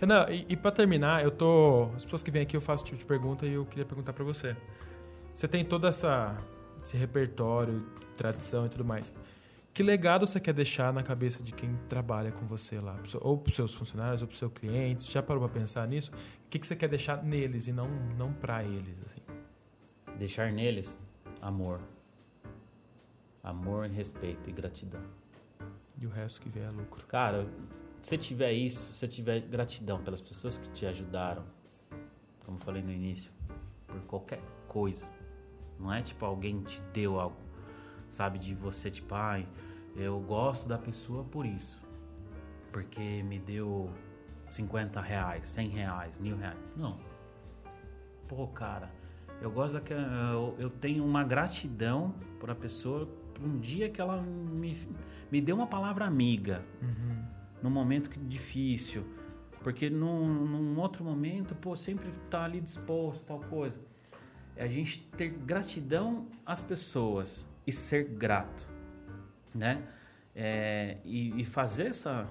Renan, e, e pra terminar, eu tô. As pessoas que vêm aqui eu faço tipo de pergunta e eu queria perguntar pra você. Você tem todo essa, esse repertório, tradição e tudo mais. Que legado você quer deixar na cabeça de quem trabalha com você lá? Ou pros seus funcionários, ou pros seus clientes? Já parou pra pensar nisso? O que, que você quer deixar neles e não, não pra eles? Assim? Deixar neles amor. Amor, respeito e gratidão. E o resto que vier é lucro. Cara, se tiver isso, se tiver gratidão pelas pessoas que te ajudaram, como falei no início, por qualquer coisa. Não é tipo alguém te deu algo, sabe? De você, tipo, ai, eu gosto da pessoa por isso. Porque me deu 50 reais, 100 reais, mil reais. Não. Pô, cara, eu gosto daquela. Eu, eu tenho uma gratidão por a pessoa, por um dia que ela me, me deu uma palavra amiga num momento difícil. Porque num, num outro momento, pô, sempre tá ali disposto, tal coisa. É a gente ter gratidão às pessoas e ser grato, né? É, e, e fazer essa,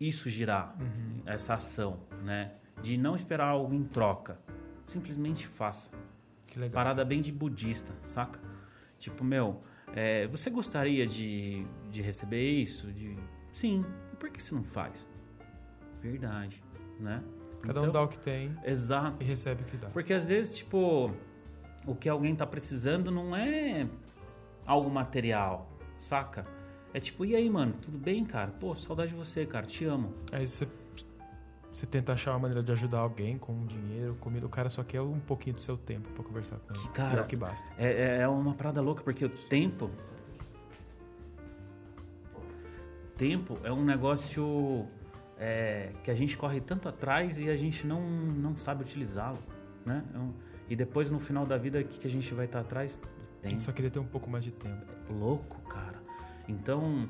isso girar, essa ação, né? De não esperar algo em troca. Simplesmente faça. Que legal. Parada bem de budista, saca? Tipo, meu, é, você gostaria de, de receber isso? De... Sim. E por que você não faz? Verdade, né? Cada um Então, dá o que tem Exato. e recebe o que dá. Porque às vezes, tipo, o que alguém tá precisando não é algo material, saca? É tipo, e aí, mano, tudo bem, cara? Pô, saudade de você, cara, te amo. Aí você, você tenta achar uma maneira de ajudar alguém com dinheiro, comida. O cara só quer um pouquinho do seu tempo pra conversar com ele. cara, é o que basta. É, é- é uma parada louca, porque o tempo. Tempo é um negócio é, que a gente corre tanto atrás e a gente não, não sabe utilizá-lo, né? É um- e depois no final da vida, o que, que a gente vai estar atrás? Só queria ter um pouco mais de tempo. louco, cara. Então,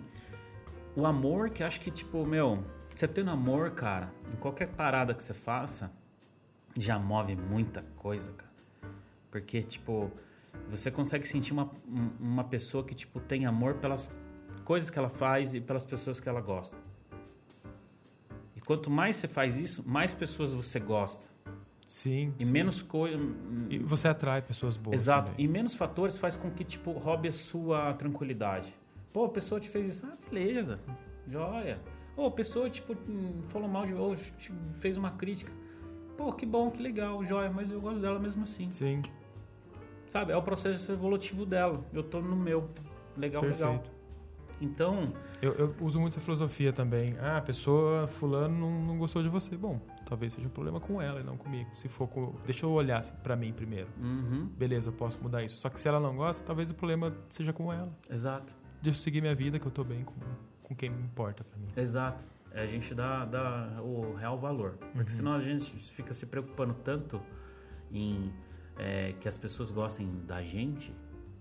o amor que acho que, tipo, meu, você tendo amor, cara, em qualquer parada que você faça, já move muita coisa, cara. Porque, tipo, você consegue sentir uma, um- uma pessoa que, tipo, tem amor pelas coisas que ela faz e pelas pessoas que ela gosta. E quanto mais você faz isso, mais pessoas você gosta. Sim. E sim. menos coisa. E você atrai pessoas boas. Exato. também. E menos fatores faz com que, tipo, roube a sua tranquilidade. Pô, a pessoa te fez isso. Ah, beleza. joia. Ou a pessoa, tipo, hum, falou mal de ou tipo, fez uma crítica. Pô, que bom, que legal, joia, mas eu gosto dela mesmo assim. Sim, Sabe? É o processo evolutivo dela. Eu tô no meu. Legal, legal. perfeito. Então, Eu, eu uso muito essa filosofia também. Ah, a pessoa fulano não, não gostou de você. Bom, talvez seja um problema com ela e não comigo. Se for com... Deixa eu olhar pra mim primeiro. uhum, Beleza, eu posso mudar isso. Só que se ela não gosta, talvez o problema seja com ela. exato. Deixa eu seguir minha vida, que eu tô bem com, com quem me importa pra mim. Exato. É a gente dá, dá o real valor. Porque Uhum. senão a gente fica se preocupando tanto em é, que as pessoas gostem da gente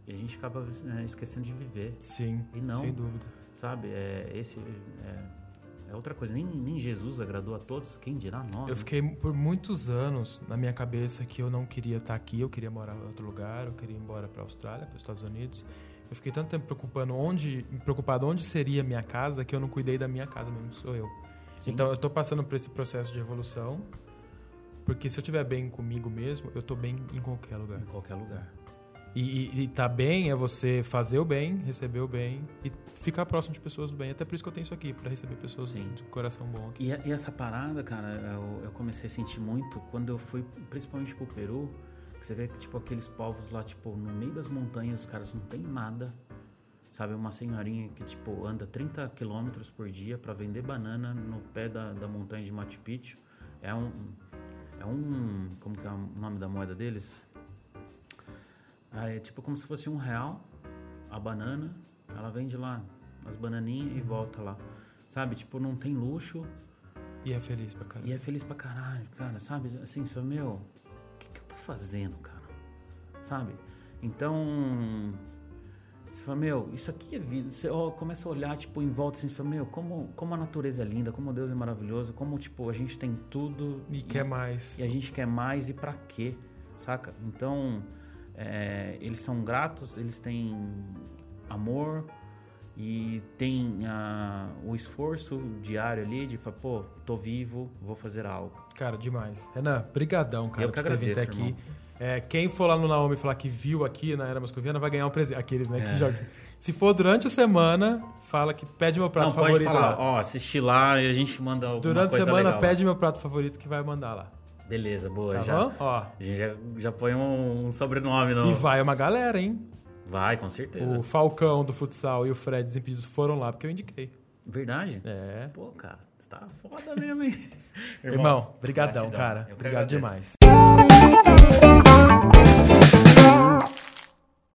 e a gente acaba é, esquecendo de viver, Sim, E não. sem dúvida. sabe? É, esse é, é outra coisa. Nem, nem Jesus agradou a todos, quem dirá nós? Eu né? fiquei por muitos anos na minha cabeça que eu não queria estar aqui, eu queria morar em outro lugar, eu queria ir embora para a Austrália, para os Estados Unidos. Eu fiquei tanto tempo preocupando onde, preocupado onde seria a minha casa que eu não cuidei da minha casa mesmo, sou eu. Sim. Então eu tô passando por esse processo de evolução, porque se eu estiver bem comigo mesmo, eu tô bem em qualquer lugar. Em qualquer lugar. E, e, e tá bem é você fazer o bem, receber o bem e ficar próximo de pessoas do bem. Até por isso que eu tenho isso aqui, para receber pessoas Sim. de coração bom aqui. E, e essa parada, cara, eu, eu comecei a sentir muito quando eu fui, principalmente pro Peru, que você vê que, tipo, aqueles povos lá, tipo, no meio das montanhas, os caras não tem nada. Sabe, uma senhorinha que, tipo, anda 30 quilômetros por dia para vender banana no pé da, da montanha de Machu Picchu. É um... É um... Como que é o nome da moeda deles? Ah, é tipo como se fosse um real a banana. Ela vende lá as bananinhas e volta lá. Sabe, tipo, não tem luxo, E é feliz pra caramba. e é feliz pra caralho, cara, sabe? Assim, só, meu, o que, que eu tô fazendo, cara? Sabe? Então, você fala, meu, isso aqui é vida. Você começa a olhar, tipo, em volta, assim, você fala, meu, como, como a natureza é linda, como Deus é maravilhoso, como, tipo, a gente tem tudo. E quer mais. E a gente quer mais e pra quê, saca? Então, é, eles são gratos, eles têm amor e tem ah, o esforço diário ali de falar, pô, tô vivo, vou fazer algo. Cara, demais. Renan, brigadão, cara, Eu que agradeço, até irmão. aqui. É, quem for lá no Naomi falar que viu aqui na Era Moscoviana vai ganhar um presente. Aqueles, né, É. que. Se for durante a semana, fala que pede meu prato Não, pode favorito falar, lá. ó, assistir lá e a gente manda alguma Durante a semana, legal. pede meu prato favorito que vai mandar lá. Beleza, boa, Tá já. bom? Ó. A gente já, já põe um, um sobrenome no... E vai uma galera, hein? Vai, com certeza. O Falcão do futsal e o Fred Desimpedidos foram lá porque eu indiquei. Verdade? É. Pô, cara, você tá foda mesmo, hein? Irmão, brigadão, gratidão. cara. Eu Obrigado agradeço. demais.